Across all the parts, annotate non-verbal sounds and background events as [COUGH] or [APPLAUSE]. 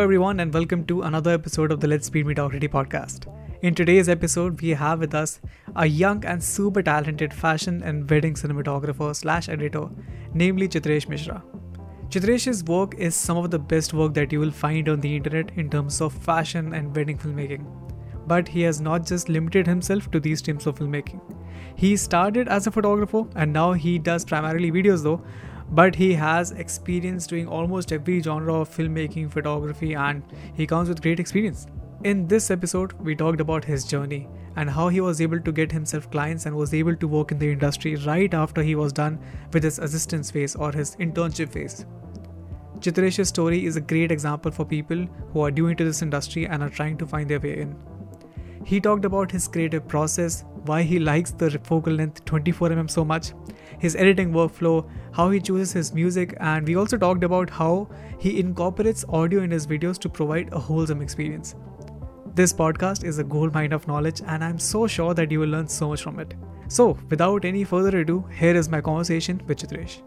everyone, and welcome to another episode of the Let's Speed Mediocrity podcast. In today's episode, we have with us a young and super talented fashion and wedding cinematographer slash editor, namely Chitresh Mishra. Chitresh's work is some of the best work that you will find on the internet in terms of fashion and wedding filmmaking. But he has not just limited himself to these streams of filmmaking. He started as a photographer and now he does primarily videos though, but he has experience doing almost every genre of filmmaking, photography, and he comes with great experience. In this episode, we talked about his journey and how he was able to get himself clients and was able to work in the industry right after he was done with his assistance phase or his internship phase. Chitresh's story is a great example for people who are new into this industry and are trying to find their way in. He talked about his creative process, why he likes the focal length 24mm so much, his editing workflow, how he chooses his music, and we also talked about how he incorporates audio in his videos to provide a wholesome experience. This podcast is a gold mine of knowledge, and I'm so sure that you will learn so much from it. So, without any further ado, here is my conversation with Chitresh.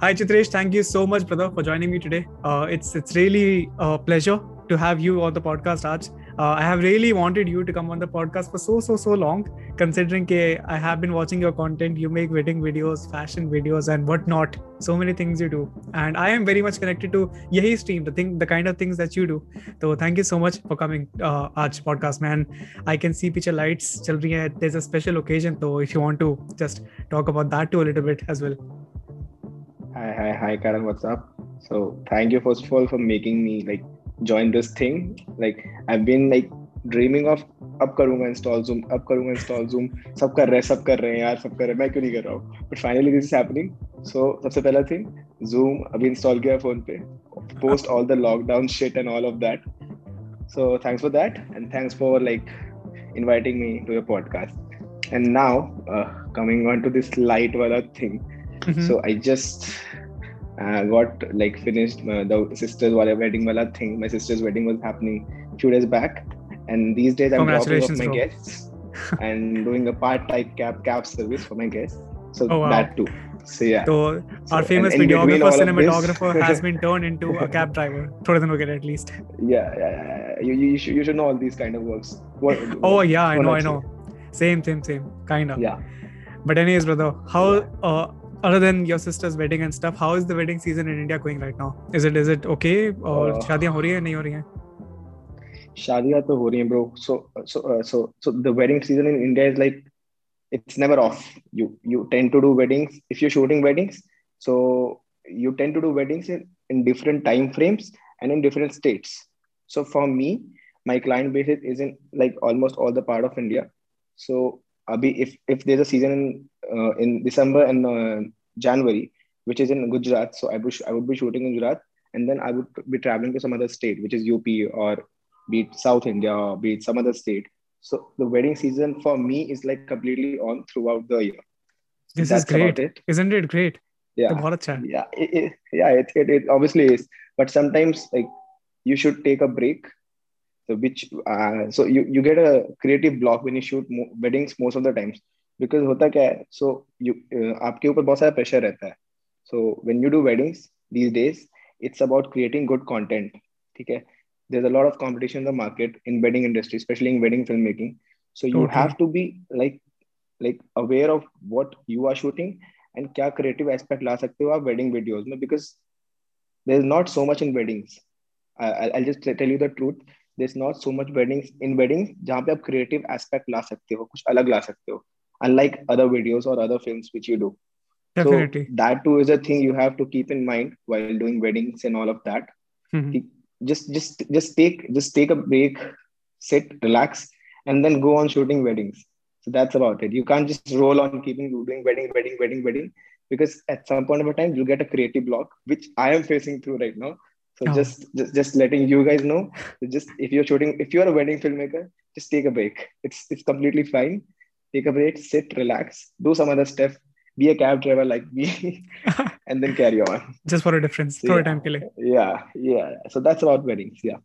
Hi, Chitresh. Thank you so much, brother, for joining me today. Uh, it's it's really a pleasure to have you on the podcast, Raj. Uh, I have really wanted you to come on the podcast for so so so long. Considering I have been watching your content, you make wedding videos, fashion videos, and whatnot. So many things you do, and I am very much connected to yahi stream, the thing, the kind of things that you do. So thank you so much for coming, uh, Aaj podcast, man. I can see picture lights. There's a special occasion, though. If you want to just talk about that too a little bit as well. Hi, hi, hi, Karan. What's up? So thank you first of all for making me like join this thing like i've been like dreaming of अब करूंगा install zoom अब करूंगा install zoom सब कर रहे हैं सब कर रहे हैं यार सब कर रहे हैं मैं क्यों नहीं कर रहा हूँ but finally this is happening so सबसे पहला थिंग जूम अभी इंस्टॉल किया फोन पे post all the lockdown shit and all of that so thanks for that and thanks for like inviting me to your podcast and now uh, coming on to this light wala thing mm-hmm. so i uh, got like finished uh, the sister's wedding wala thing. My sister's wedding was happening a few days back, and these days I'm dropping off my bro. guests [LAUGHS] and doing a part-time cab cab service for my guests. So oh, wow. that too. So yeah. So, so our famous videographer, cinematographer [LAUGHS] has been turned into a cab [LAUGHS] driver. Ho at least. Yeah, yeah, yeah. You, you, should, you should know all these kind of works. What, oh yeah, I know, I know. Same, same, same. Kind of. Yeah. But anyways, brother, how yeah. uh, other than your sister's wedding and stuff how is the wedding season in india going right now is it is it okay or uh, शादियां हो रही है नहीं हो रही हैं शादियां तो हो रही हैं bro so so uh, so so the wedding season in india is like it's never off you you tend to do weddings if you're shooting weddings so you tend to do weddings in, in different time frames and in different states so for me my client base is in like almost all the part of india so abhi if if there's a season in uh, in December and uh, January, which is in Gujarat. So I would, I would be shooting in Gujarat and then I would be traveling to some other state, which is UP or be it South India or be it some other state. So the wedding season for me is like completely on throughout the year. This is great. Isn't it great? Yeah. Yeah. It, it, yeah. It, it, it obviously is. But sometimes like you should take a break. So which uh, so you, you get a creative block when you shoot mo- weddings most of the times because होता क्या है so you आपके ऊपर बहुत सारा pressure रहता है so when you do weddings these days it's about creating good content ठीक है there's a lot of competition in the market in wedding industry especially in wedding filmmaking so you okay. have to be like like aware of what you are shooting and kya creative aspect la sakte ho aap wedding videos mein because there's not so much in weddings I, I'll just tell you the truth there's not so much weddings in weddings जहाँ पे आप creative aspect ला सकते हो कुछ अलग ला सकते हो unlike other videos or other films which you do. Definitely. So that too is a thing you have to keep in mind while doing weddings and all of that. Mm-hmm. Just just just take just take a break, sit, relax, and then go on shooting weddings. So that's about it. You can't just roll on keeping doing wedding, wedding, wedding, wedding, because at some point of a time you'll get a creative block, which I am facing through right now. So oh. just, just just letting you guys know. Just if you're shooting, if you're a wedding filmmaker, just take a break. It's it's completely fine take a break, sit, relax, do some other stuff, be a cab driver like me, [LAUGHS] and then carry on. Just for a difference. So, yeah, time killing. Yeah, yeah. So that's about weddings. Yeah.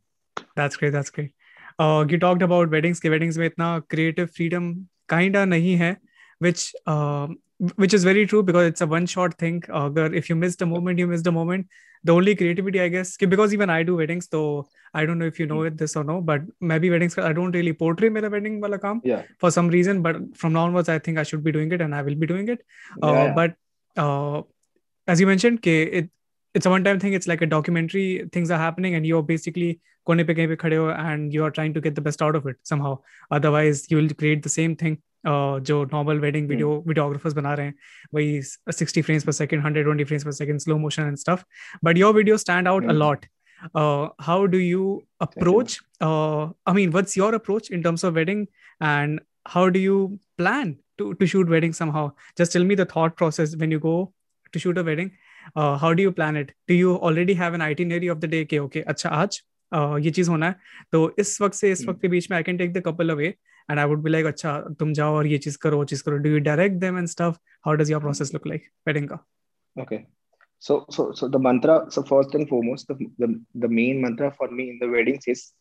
That's great. That's great. Uh, you talked about weddings. के weddings में इतना creative freedom kinda नहीं है. which uh, which is very true because it's a one shot thing. Uh, if you miss the moment you miss the moment. The only creativity i guess because even i do weddings so i don't know if you know it, this or no but maybe weddings i don't really portray my wedding wala kaam yeah. for some reason but from now onwards i think i should be doing it and i will be doing it. Uh, yeah, yeah. but uh, as you mentioned ke it it's a one time thing. It's like a documentary things are happening and you're basically kone pe kahin pe khade ho and you are trying to get the best out of it somehow. Otherwise you will create the same thing जो normal wedding video videographers बना रहे हैं वही 60 frames per second 120 frames per second slow motion and stuff but your videos stand out mm. a lot uh, how do you approach uh, i mean what's your approach in terms of wedding and how do you plan to, to shoot wedding somehow just tell me the thought process when you go to shoot a wedding uh, how do you plan it do you already have an itinerary of the day के okay अच्छा आज uh, ये चीज़ होना है तो इस वक्त से इस वक्त के बीच में I can take the couple away and i would be like acha tum jao aur ye cheez karo wo cheez karo. Do you direct them and stuff? How does your process look like? Wedding ka. Okay. So so so the mantra so first and foremost the, the, the main mantra for me in the weddings is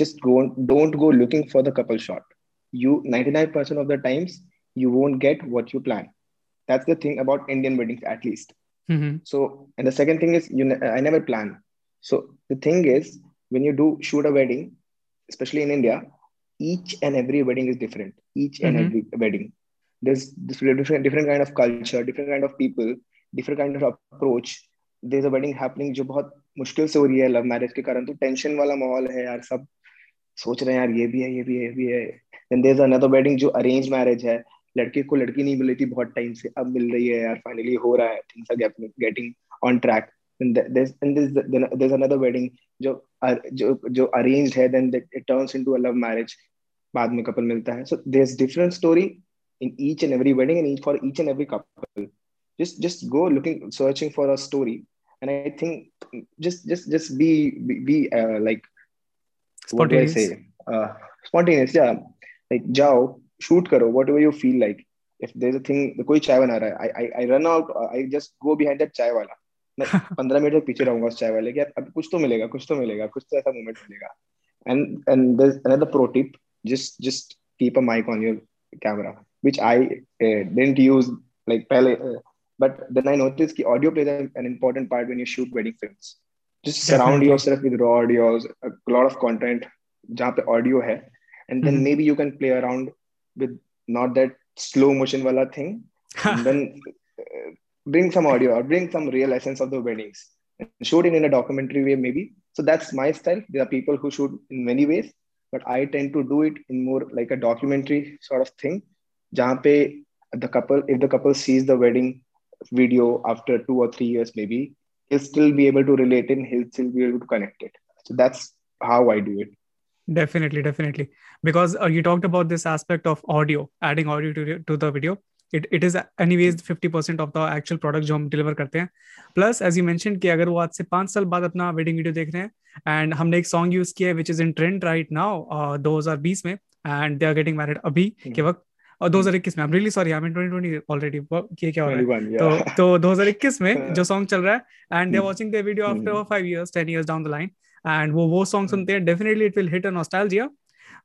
just go don't go looking for the couple shot. You 99% of the times you won't get what you plan. That's the thing about indian weddings at least. Mm-hmm. so and the second thing is you i never plan. So the thing is when you do shoot a wedding especially in india each and every wedding is different each and mm-hmm. every wedding there's this different different kind of culture different kind of people different kind of approach there's a wedding happening जो बहुत मुश्किल से हो रही है love marriage के कारण तो टेंशन वाला माहौल है यार सब सोच रहे हैं यार ये भी है ये भी है ये भी है then there is another wedding जो अरेंज मैरिज है लड़के को लड़की नहीं मिल थी बहुत टाइम से अब मिल रही है यार फाइनली हो रहा है things are getting on track and there's and there's then there's another wedding जो जो जो arranged है then it turns into a love marriage बाद में couple मिलता है so there's different story in each and every wedding and for each and every couple just just go looking searching for a story and I think just just just be be, be uh, like what do I say uh, spontaneous yeah like जाओ shoot करो whatever you feel like if there's a thing कोई चाय बना रहा है I I I run out I just go behind that चाय वाला मैं पंद्रह मिनट पीछे रहूँगा उस चाय वाले कि अब कुछ तो मिलेगा कुछ तो मिलेगा कुछ तो ऐसा मोमेंट मिलेगा। And and there another pro tip just just keep a mic on your camera which I didn't use like पहले बट देन आई नोटिस कि audio plays an important part when you shoot wedding films just surround yourself with raw audios a lot of content जहाँ पे audio है। And then maybe you can play around with not that slow motion वाला thing and then bring some audio or bring some real essence of the weddings and shoot it in a documentary way maybe. So that's my style. There are people who shoot in many ways but i tend to do it in more like a documentary sort of thing jahan the couple if the couple sees the wedding video after two or three years maybe he'll still be able to relate and he'll still be able to connect it. So that's how i do it. Definitely definitely. Because uh, you talked about this aspect of audio adding audio to, to the video it it is anyways fifty percent of the actual product जो हम deliver करते हैं। Plus as you mention कि अगर वो आज से पाँच साल बाद अपना वेडिंग वीडियो देख रहे हैं एंड हमने एक सॉन्ग यूज़ किया है which is in trend right now दो हज़ार बीस में and they are getting married अभी के वक्त। और 2021 में really sorry I mean 2020 already ये क्या हो रहा है? तो तो 2021 में [LAUGHS] जो सॉन्ग चल रहा है and they are watching the video after 5 years 10 years down the line and वो वो सॉन्ग सुनते हैं definitely it will hit a nostalgia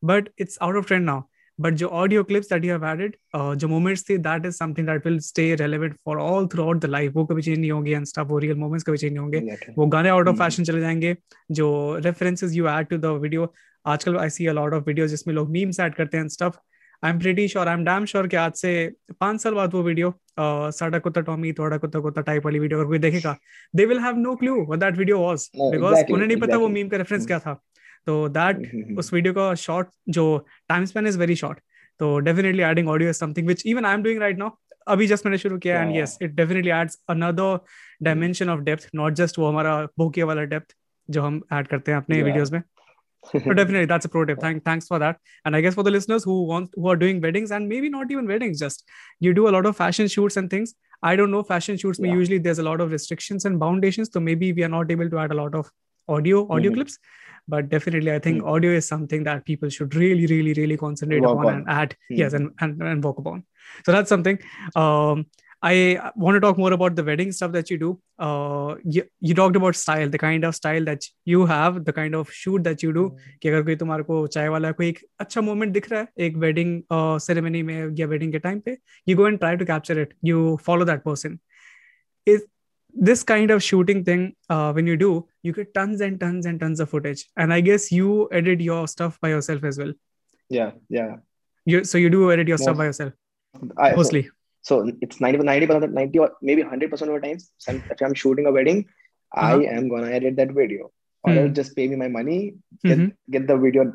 but it's out of trend now but जो audio clips that you have added जो moments थे that is something that will stay relevant for all throughout the life वो कभी change नहीं होंगे and stuff वो real moments कभी change नहीं होंगे। वो गाने आउट ऑफ़ फ़ैशन चले जाएँगे। जो references you add to the video आजकल I see a lot of videos जिसमें लोग मीम्स ऐड करते हैं स्टफ़ आई एम ब्रिटिश और आई एम डैम श्योर कि आज से पाँच साल बाद वो वीडियो uh, साडा कुत्ता टॉमी थोड़ा कुत्ता कुत्ता टाइप वाली वीडियो अगर कोई देखेगा they will have no clue that video was because उन्हें नहीं पता वो मीम का रेफरेंस hmm. क्या था। तो दैट उस वीडियो का शॉर्ट जो time span is very short तो definitely adding audio is something which even I am doing right now अभी जस्ट मैंने शुरू किया and yes it definitely adds another dimension of depth not just वो हमारा बोके वाला डेप्थ जो हम ऐड करते हैं अपने वीडियोस में so definitely that's a pro tip Thank, thanks for that and i guess for the listeners who want who are doing weddings and maybe not even weddings just you do a lot of fashion shoots and things i don't know fashion shoots yeah. usually there's a lot of restrictions and foundations so maybe we are not able to add a lot of audio audio mm-hmm. clips but definitely i think mm. audio is something that people should really really really concentrate work upon on. and add mm. yes and, and and work upon so that's something um I want to talk more about the wedding stuff that you do. Uh, you, you talked about style, the kind of style that you have, the kind of shoot that you do. कि अगर कोई तुम्हारे को चाय वाला कोई एक अच्छा मोमेंट दिख रहा है एक वेडिंग सेरेमनी में या वेडिंग के टाइम पे you go and try to capture it. You follow that person. Is this kind of shooting thing uh, when you do you get tons and tons and tons of footage. And i guess you edit your stuff by yourself as well. Yeah yeah. You so you do edit your Most, stuff by yourself? I, mostly. So, so it's 90 90 percent 90 or maybe 100 percent of the times if i'm shooting a wedding uh-huh. i am gonna edit that video. Or mm-hmm. just pay me my money get, mm-hmm. get the video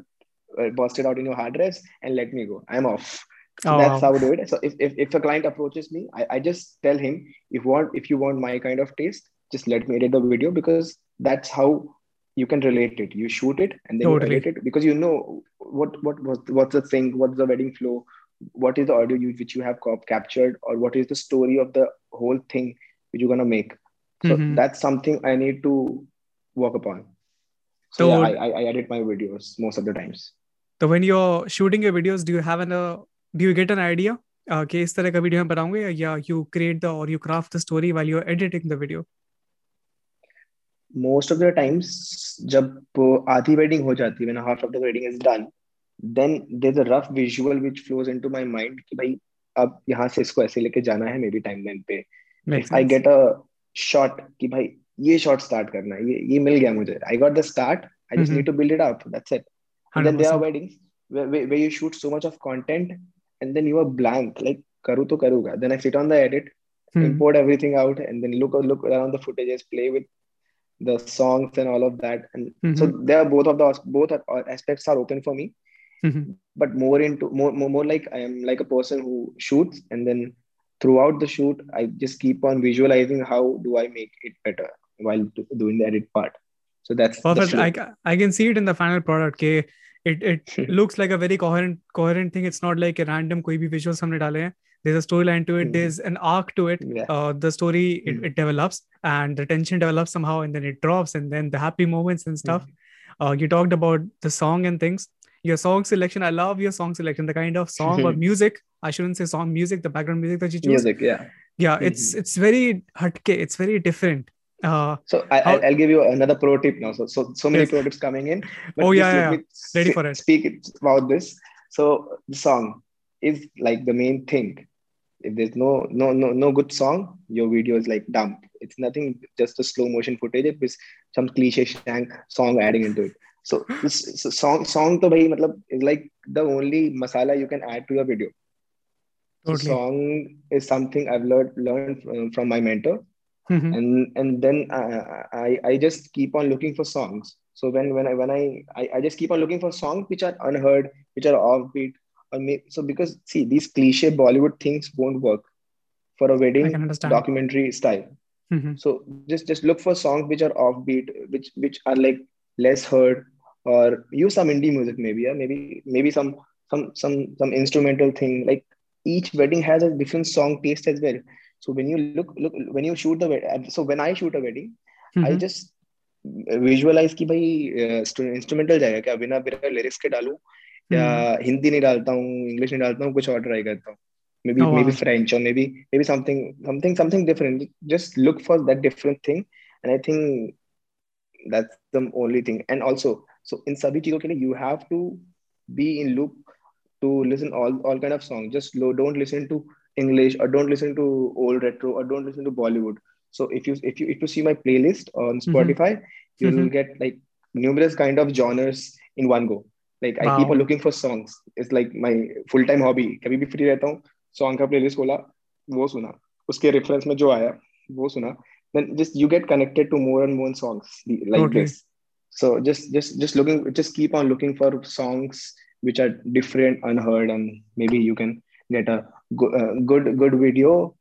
uh, busted out in your hard drives and let me go. I'm off so oh, that's wow. how I do it. So if, if, if a client approaches me, I, I just tell him if want if you want my kind of taste, just let me edit the video because that's how you can relate it. You shoot it and then totally. you edit it because you know what what was what's the thing, what's the wedding flow, what is the audio you, which you have captured, or what is the story of the whole thing which you're gonna make. So mm-hmm. that's something I need to work upon. So, so yeah, I, I edit my videos most of the times. So when you're shooting your videos, do you have an uh, do you get an idea कि इस तरह का video हम बनाऊँगे या you create the और you craft the story while you are editing the video most of the times जब uh, आधी वेडिंग हो जाती है when half of the wedding is done then there is a rough visual which flows into my mind कि भाई अब यहाँ से इसको ऐसे लेके जाना है मे बी टाइमलाइन पे आई गेट अ शॉट कि भाई ये शॉट स्टार्ट करना है ये ये मिल गया मुझे। I got the start I just need to build it up that's it and then there are weddings where, where you shoot so much of content and then you are blank like karu to karuga then i sit on the edit hmm. import everything out and then look look around the footages play with the songs and all of that and mm-hmm. so there are both of the both aspects are open for me mm-hmm. but more into more, more more like i am like a person who shoots and then throughout the shoot i just keep on visualizing how do i make it better while doing the edit part so that's perfect I, I can see it in the final product okay it it looks like a very coherent coherent thing. It's not like a random koi bhi visuals humne dale hain. There's a storyline to it. Mm. there's an arc to it. Yeah. uh, the story mm. it, it, develops and the tension develops somehow and then it drops and then the happy moments and stuff. Mm. uh, you talked about the song and things. Your song selection i love your song selection. The kind of song or [LAUGHS] music i shouldn't say song music the background music that you choose. Music yeah. Yeah it's it's very hatke it's very different uh, so I, will give you another pro tip now. So so, so many yes. pro tips coming in. oh yeah, yeah. ready for it. Speak about this. So the song is like the main thing. If there's no no no no good song, your video is like dumb. It's nothing, just a slow motion footage with some cliche song adding into it. So this so song song to bhai, matlab, is like the only masala you can add to your video. Totally. So song is something I've learned learned from my mentor mm-hmm. and and then I, I I just keep on looking for songs. So when when I when I, I I just keep on looking for songs which are unheard, which are offbeat, or may, so because see these cliche Bollywood things won't work for a wedding documentary style. Mm-hmm. So just just look for songs which are offbeat, which which are like less heard, or use some indie music maybe, yeah, maybe maybe some some some some instrumental thing. Like each wedding has a different song taste as well. so when you look look when you shoot the uh, so when i shoot a wedding mm-hmm. i just uh, visualize की भाई uh, instrumental जाएगा क्या? बिना बिना lyrics के डालू? या mm-hmm. Hindi नहीं डालता हूँ इंग्लिश नहीं डालता हूँ कुछ और ट्राई करता हूँ। Maybe maybe French और maybe maybe something something something different just look for that different thing and I think that's the only thing and also so in सभी चीज़ों के लिए you have to be in look to listen all all kind of song just don't listen to English or don't listen to old retro or don't listen to Bollywood. So if you if you if you see my playlist on mm-hmm. Spotify, mm-hmm. you will mm-hmm. get like numerous kind of genres in one go. Like wow. I keep on looking for songs. It's like my full time hobby. कभी भी free रहता हूँ song का playlist खोला वो सुना उसके reference में जो आया वो सुना then just you get connected to more and more songs like okay. this so just just just looking just keep on looking for songs which are different unheard and maybe you can get a good uh, good, good video.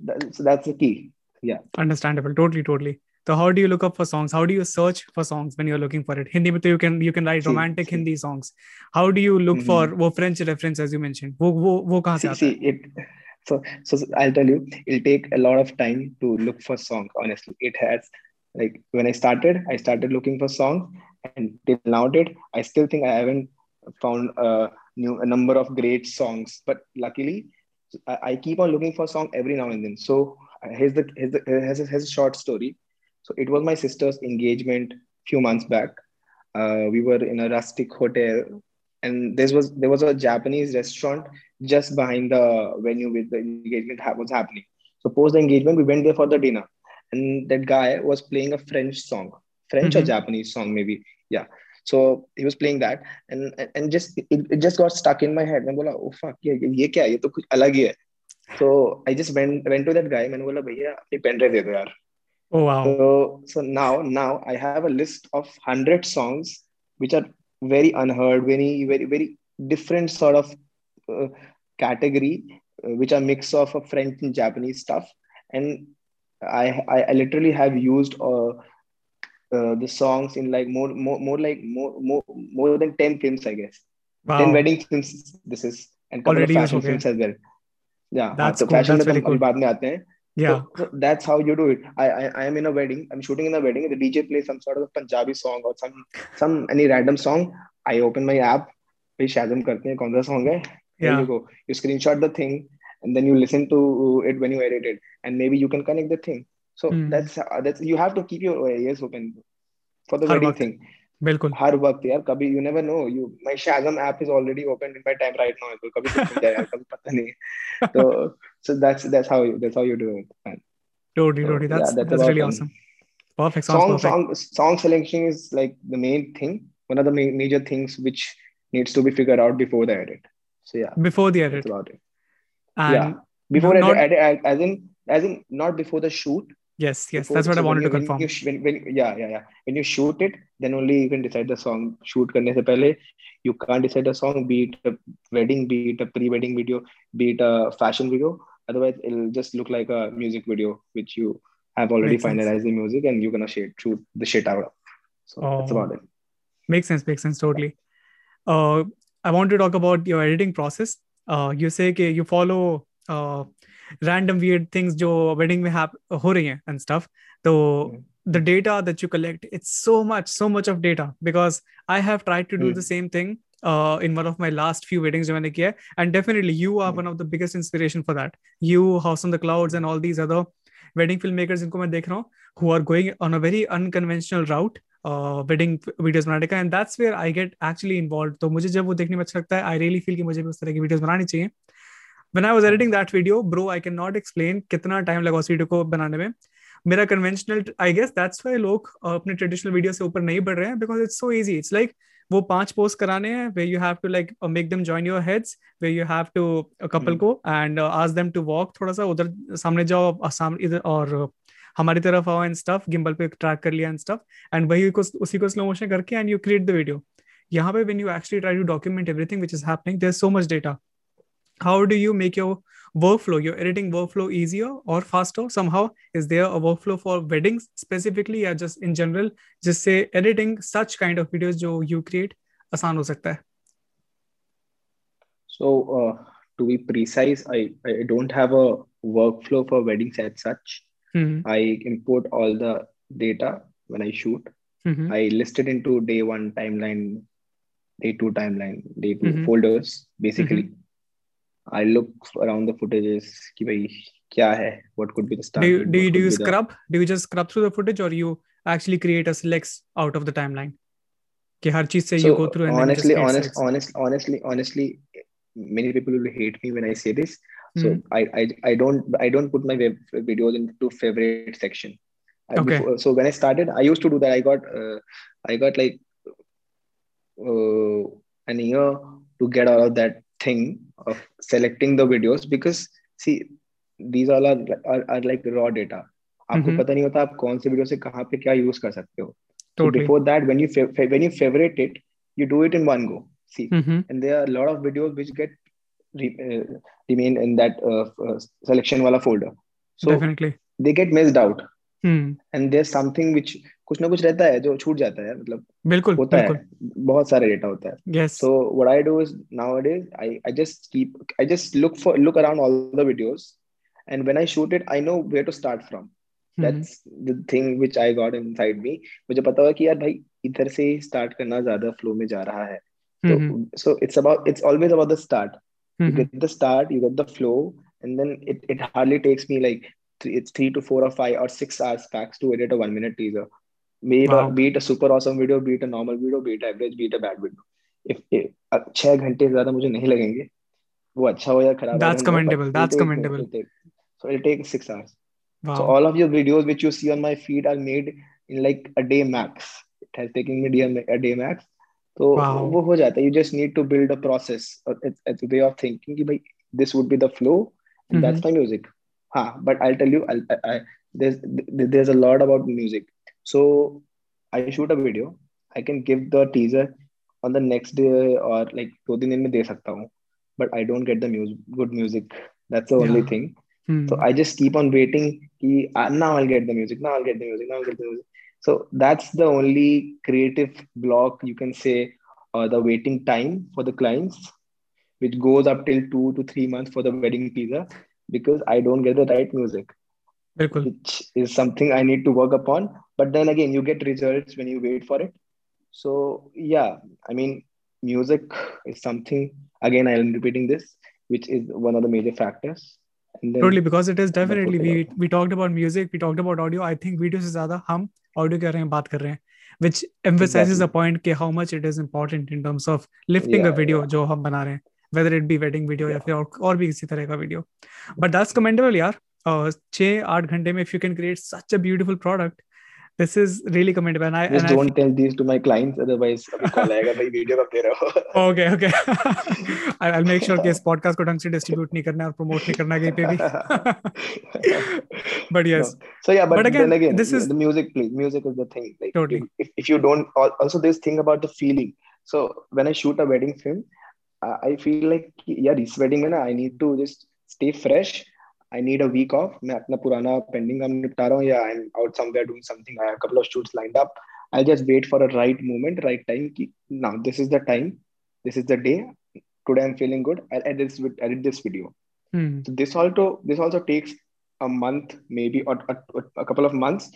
That, so that's the key. Yeah. Understandable. Totally totally. So how do you look up for songs? How do you search for songs when you're looking for it? Hindi but you can you can write romantic see, hindi songs. How do you look mm-hmm. for wo french reference as you mentioned? Wo wo, wo kahan see, see it so so i'll tell you it'll take a lot of time to look for songs honestly. It has like when i started i started looking for songs and till now date i still think i haven't found uh new a number of great songs but luckily I, I keep on looking for a song every now and then. So here's the here's, the, here's, a, here's a short story. So it was my sister's engagement a few months back. Uh, we were in a rustic hotel, and this was there was a Japanese restaurant just behind the venue with the engagement ha- was happening. So post the engagement, we went there for the dinner, and that guy was playing a French song, French mm-hmm. or Japanese song maybe, yeah So he was playing that, and and just it, it just got stuck in my head. मैं बोला oh fuck ये ये क्या ये तो कुछ अलग ही है. So I just went went to that guy. मैंने बोला भैया अपनी पेन ड्राइव दे दो यार. Oh wow. So so now now I have a list of hundred songs which are very unheard, very very very different sort of uh, category, uh, which are mix of uh, French and Japanese stuff. And I I, literally have used uh, uh, the songs in like more more more like more more more than ten films, I guess. Wow. Ten wedding films. This is and couple Already of fashion okay. films as well. Yeah, that's cool. Fashion that's very cool. बाद में आते हैं. Yeah. So, so, that's how you do it. I, I I am in a wedding. I'm shooting in a wedding. The DJ plays some sort of a Punjabi song or some some any random song. I open my app. पे Shazam करते हैं कौन सा song है. Here yeah. you go. You screenshot the thing and then you listen to it when you edit it, and maybe you can connect the thing. So hmm. that's that's you have to keep your ears open for the wedding thing. बिल्कुल हर वक्त यार कभी you never know you my शैज़म app is already open in my time right now तो कभी कुछ हो जाए यार कभी पता नहीं तो so that's that's how you that's how you do it man. totally totally that's yeah, that's, that's really awesome perfect song perfect. song song selection is like the main thing one of the ma- major things which needs to be figured out before the edit so yeah before the edit that's about it and yeah before not, edit, edit as in as in not before the shoot yes yes that's what i wanted to confirm. you, when, when, yeah yeah yeah. When you shoot it then only you can decide the song shoot karne se pehle you can't decide a song be it a wedding be it a pre-wedding video be it a fashion video. Otherwise it'll just look like a music video which you have already makes finalized sense. the music and you're gonna shoot the shit out so oh, that's about oh. it. Makes sense makes sense totally. Uh, i want to talk about your editing process. Uh, you say you follow uh, random weird things जो wedding में हो रही हैं and stuff तो the data that you collect it's so much so much of data because I have tried to do the same thing in one of my last few weddings जो मैंने किया and definitely you are one of the biggest inspiration for that you house on the clouds and all these other wedding film maker जिनको मैं देख रहा हूँ who are going on a very unconventional route wedding videos बनाने का and that's where I get actually involve तो मुझे जब वो देखने में अच्छा लगता है आई रियली फील कि मुझे भी उस तरह की वीडियोस बनानी चाहिए। When I was editing that video, bro, I cannot explain कितना time लगा उस वीडियो को बनाने में। मेरा conventional I guess that's why लोग अपने ट्रेडिशनल वीडियो से ऊपर नहीं बढ़ रहे हैं because it's so easy it's like वो पाँच पोस्ट कराने हैं way you have to like make them join your heads way you have to couple को and ask them to walk थोड़ा सा उधर सामने जाओ सामने इधर और हमारी तरफ़ आओ एंड स्टफ़ गिम्बल पे ट्रैक कर लिया एंड स्टफ़ एंड वही को उसी को स्लो मोशन करके and you create the video यहाँ पे when you actually try to document everything which is happening there so much data how do you make your workflow your editing workflow easier or faster? Somehow is there a workflow for weddings specifically or just in general? Just say editing such kind of videos jo you create asan ho sakta hai so uh, to be precise i i don't have a workflow for weddings as such. Mm-hmm. i import all the data when i shoot. Mm-hmm. i list it into day 1 timeline day 2 timeline day 2 mm-hmm. folders basically. Mm-hmm. I look around the footages कि भाई क्या है what could be the start do you, do you, do you scrub the... do you just scrub through the footage or you actually create a selects out of the timeline कि हर चीज से so, you go through and honestly honest honest honestly honestly many people will hate me when I say this so mm. I, I I don't I don't put my videos into favorite section okay. Before, so when I started I used to do that I got uh, I got like uh, an year to get out of that thing of selecting the videos because see these all are are, are like raw data आपको mm-hmm. पता नहीं होता आप कौन से video से कहाँ पे क्या यूज़ कर सकते हो totally. so before that when you fa- when you favorite it you do it in one go see mm-hmm. and there are a lot of videos which get re- uh, remain in that uh, uh, selection wala folder so definitely they get missed out hmm. and there's something which कुछ ना कुछ रहता है जो छूट जाता है मतलब बिल्कुल होता बिल्कुल. बहुत सारे डेटा होता है। So what I do is now I I just I just look for look around all the videos and when shoot it know where to start from that's the thing which I got inside me मुझे पता हुआ कि यार भाई इधर से start करना ज़्यादा फ्लो में जा रहा है। तो so it's about it's always about the start you get the start you get the flow and then it it hardly takes me like it's three to four or five or six hours packs to edit a one minute teaser. made wow. or be it a super awesome video be it a normal video be it average be it a bad video if छह घंटे से ज़्यादा मुझे नहीं लगेंगे वो अच्छा हो या खराब that's commendable that's commendable so it'll take six hours wow. so all of your videos which you see on my feed are made in like a day max it has taken me a day max तो wow. वो हो जाता है you just need to build a process way of thinking कि भाई this would be the flow that's my music हाँ but I tell you there is a lot about music So I shoot a video. I can give the teaser on the next day or like दो तीन दिन में दे सकता हूँ. But I don't get the music, good music. That's the only Yeah. thing. Hmm. So I just keep on waiting. Ki, uh, now I'll get the music. Now I'll get the music. Now I'll get the music. So that's the only creative block you can say, or the waiting time for the clients, which goes up till two to three months for the wedding teaser, because I don't get the right music, बिल्कुल which is something I need to work upon. But then again, you get results when you wait for it. So yeah, I mean, music is something. Again, I am repeating this, which is one of the major factors. And then totally because it is That would definitely be we we talked about music we talked about audio i think video से ज्यादा हम audio के बारे में बात कर रहे हैं which emphasizes Exactly. the point कि how much it is important in terms of lifting a Yeah, video yeah. जो हम बना रहे हैं whether it be wedding video या Yeah. फिर और, और भी किसी तरह का video but that's commendable यार uh, छः आठ घंटे में if you can create such a beautiful product this is really commendable and I Just and I don't tell these to my clients, otherwise call आएगा भाई वीडियो कब दे रहे हो okay okay I'll make sure कि इस podcast को ढंग से distribute नहीं करना है और promote नहीं करना कहीं पे भी but yes No. So yeah, but, But again, then again, this is- the music. Please, music is the thing. Like Totally. if, if you don't, also this thing about the feeling. So when I shoot a wedding film, uh, I feel like yeah, this wedding ना I need to just stay fresh. I need a week off. मैं अपना पुराना pending काम निपटा रहा हूँ या I'm out somewhere doing something. I have a couple of shoots lined up. I'll just wait for a right moment, right time. कि now this is the time. This is the day. Today I'm feeling good. I'll edit this, vid- edit this video. Hmm. So this also this also takes a month maybe or a, a couple of months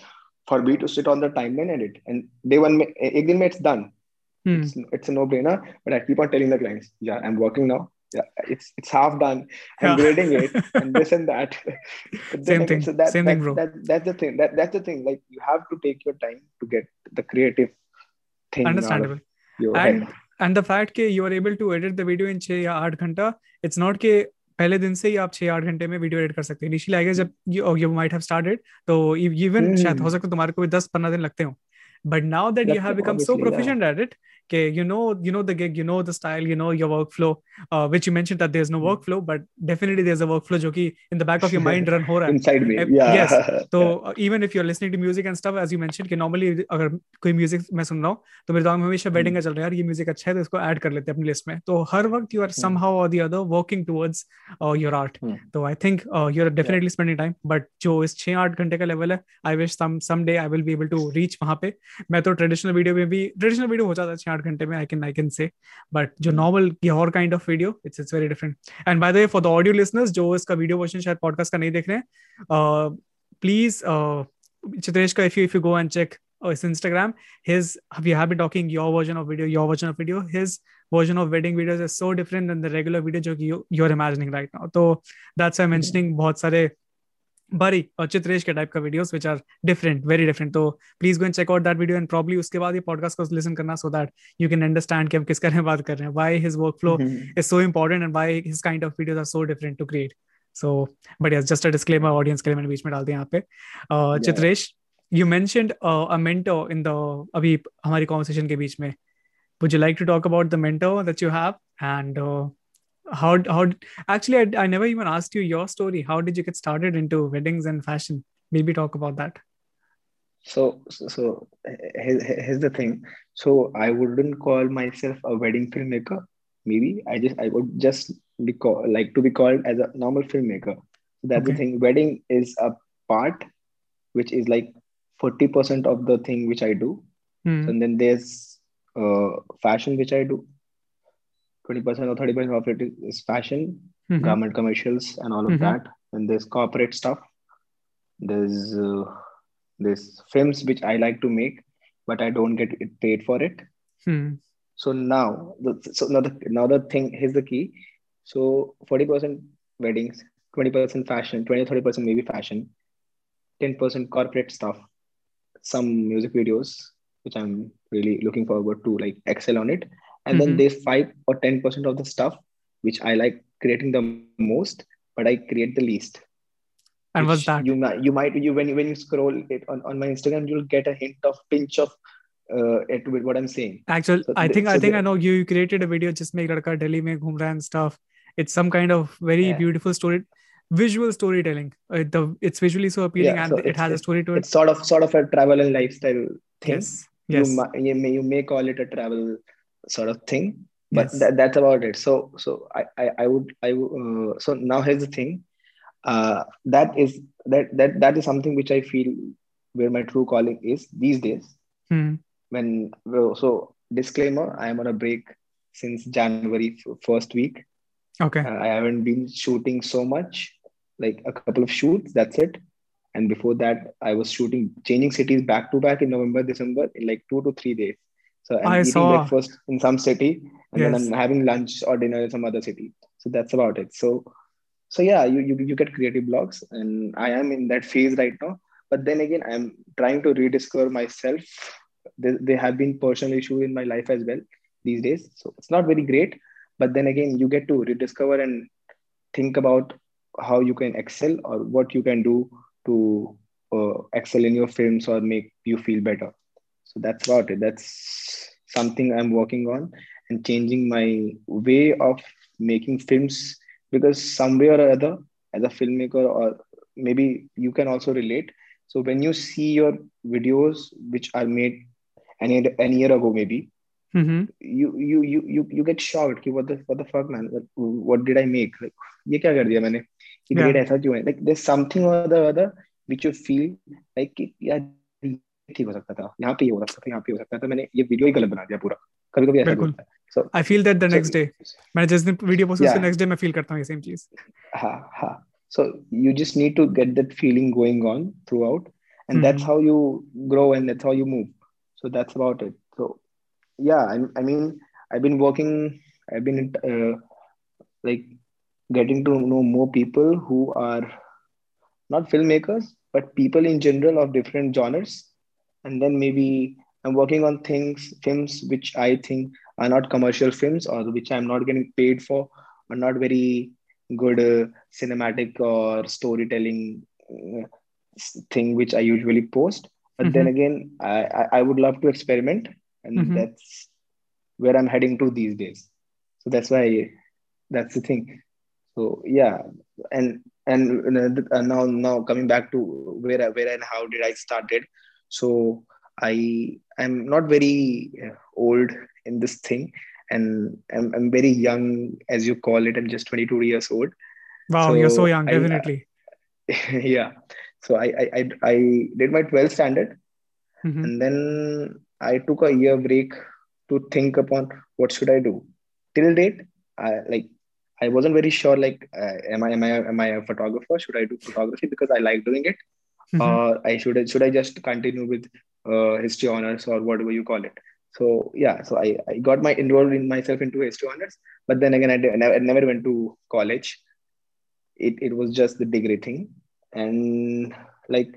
for me to sit on the timeline and edit and day one में एक दिन में it's done Hmm. it's, it's a no brainer but I keep on telling the clients yeah I'm working now yeah It's it's half done I'm Yeah. grading it and this and that Same again, thing. so that, Same that, thing, bro. that, that's the thing that, that's the thing like you have to take your time to get the creative thing Understandable. And head and the fact कि you are able to edit the video in छः या आठ घंटा it's not कि पहले दिन से ही आप छः आठ घंटे में वीडियो एडिट कर सकते हैं इनिशियली आई गेस जब you you might have started तो इवन Hmm. शायद हो सकता है तुम्हारे को भी दस पंद्रह दिन लगते हो but now that you have become so proficient yeah. at it okay you know you know the gig you know the style you know your workflow uh, which you mentioned that there's no workflow but definitely there's a workflow jo in the back of your mind run ho raha inside me yeah yes so yeah. even if you're listening to music and stuff as you mentioned ki normally agar koi music मैं सुन रहा हूँ तो मेरे दिमाग में हमेशा batting चल रहा है यार ye music acha hai to isko add kar lete apni list mein to har waqt you are somehow or the other working towards uh, your art so I think uh, you're definitely yeah. spending time but jo is 6 8 ghante ka level hai I wish some someday I will be able to reach वहाँ पे मैं तो traditional video में भी traditional video हो जाता है छह घंटे में I can I can say but जो नॉर्मल की और kind of video it's it's very different and by the way for the audio listeners जो इसका वीडियो वर्जन शायद पॉडकास्ट का नहीं देख रहे प्लीज़ चित्रेश का if you if you go and check Instagram his you have be talking your version of video your version of video his version of wedding video is so different than the regular video जो कि you are imagining right now तो that's I mentioning बहुत सारे बारी और चित्रेश के type का videos which are different very different तो please go and check out that video and probably उसके बाद ये पॉडकास्ट को लिसन करना so that you can understand कि हम किस करें बात कर रहे हैं. Why his workflow is so important and why his kind of videos are so different to create so but yes just a disclaimer audience के लिए मैंने बीच में डाल दिया यहाँ पे. Chitresh you mentioned a mentor in the अभी हमारी कन्वर्सेशन के बीच में. Would you like to talk about the mentor that you have and how how actually I, I never even asked you your story. How did you get started into weddings and fashion? Maybe talk about that. So, so, so here- here- here's the thing. So I wouldn't call myself a wedding filmmaker. Maybe I just I would just be call, like to be called as a normal filmmaker. That's Okay. the thing. Wedding is a part which is like forty percent of the thing which I do, Hmm. and then there's uh, fashion which I do. Twenty percent or thirty percent of it is, fashion, Mhm. garment commercials, and all of Mhm. that. And there's corporate stuff. There's uh, there's films which I like to make, but I don't get it paid for it. Hmm. So now, the, so now the now the thing here's the key. So 40% weddings, 20% fashion, 20 30% maybe fashion, 10% corporate stuff, some music videos, which I'm really looking forward to like excel on it. And Mhm. then there's five or 10% of the stuff which I like creating the most, but I create the least. And what's that? You might you might you when you when you scroll it on, on my Instagram, you'll get a hint of pinch of uh at with what I'm saying. actually So I think I so think I know you you created a video just make ladka Delhi mein ghum raha and stuff. It's some kind of very Yeah. beautiful story, visual storytelling. Uh, the it's visually so appealing Yeah, and so it has a story to it. It's sort of sort of a travel and lifestyle thing. Yes, yes, mi- you may you may call it a travel sort of thing, but yes. that, that's about it. So so I I, I would I uh, so now here's the thing. Uh, that is that that that is something which I feel where my true calling is these days. Hmm. When so disclaimer, I am on a break since January f- first week. Okay. Uh, I haven't been shooting so much, like a couple of shoots. That's it. And before that, I was shooting, changing cities back to back in November, December, in like two to three days. So I'm I eating saw. breakfast in some city, and then I'm having lunch or dinner in some other city. So that's about it. So, so yeah, you you, you get creative blocks, and I am in that phase right now. But then again, I'm trying to rediscover myself. There, there have been personal issues in my life as well these days, so it's not very great. But then again, you get to rediscover and think about how you can excel or what you can do to uh, excel in your films or make you feel better so that's about it. That's something i'm working on and changing my way of making films because somewhere or other as a filmmaker or maybe you can also relate. So when you see your videos which are made an, an year ago maybe mm-hmm. you, you you you you get shocked ki, what the what the fuck man? What, what did i make? Like what did I diya yeah. like there's something or the other which you feel like yeah ठीक हो सकता था यहाँ पे ये हो सकता था यहाँ पे हो सकता था मैंने ये वीडियो ही गलत बना दिया पूरा कभी कभी ऐसा होता है I feel that the so- next day. मैंने जिस दिन वीडियो पोस्ट उसके नेक्स्ट डे मैं फील करता हूँ ये सेम चीज़ ha ha so you just need to get that feeling going on throughout and mm-hmm. that's Mhm. how you grow and that's how you move so that's about it so yeah i, I mean i've been working i've been uh, like getting to know more people who are not filmmakers but people in general of different genres and then maybe i'm working on things films which i think are not commercial films or which i'm not getting paid for or not very good uh, cinematic or storytelling uh, thing which i usually post. But then again I, I would love to experiment and Mhm. that's where i'm heading to these days. So that's why that's the thing. So yeah. And and uh, now now coming back to where where and how did i started so i i'm not very uh, old in this thing and I'm, I'm very young as you call it i'm just 22 years old. Wow, So, you're so young, I- definitely. [LAUGHS] yeah. So I, I i i did my 12th standard Mhm. and then i took a year break to think upon what should i do. Till date i like i wasn't very sure like uh, am i am i am i a photographer? Should i do photography? Because i like doing it Mhm. or i should should i just continue with uh, history honors or whatever you call it? So yeah so i, I got my enrolled in myself into history honors but then again i, did, I, never, went to college. It, it was just the degree thing. And like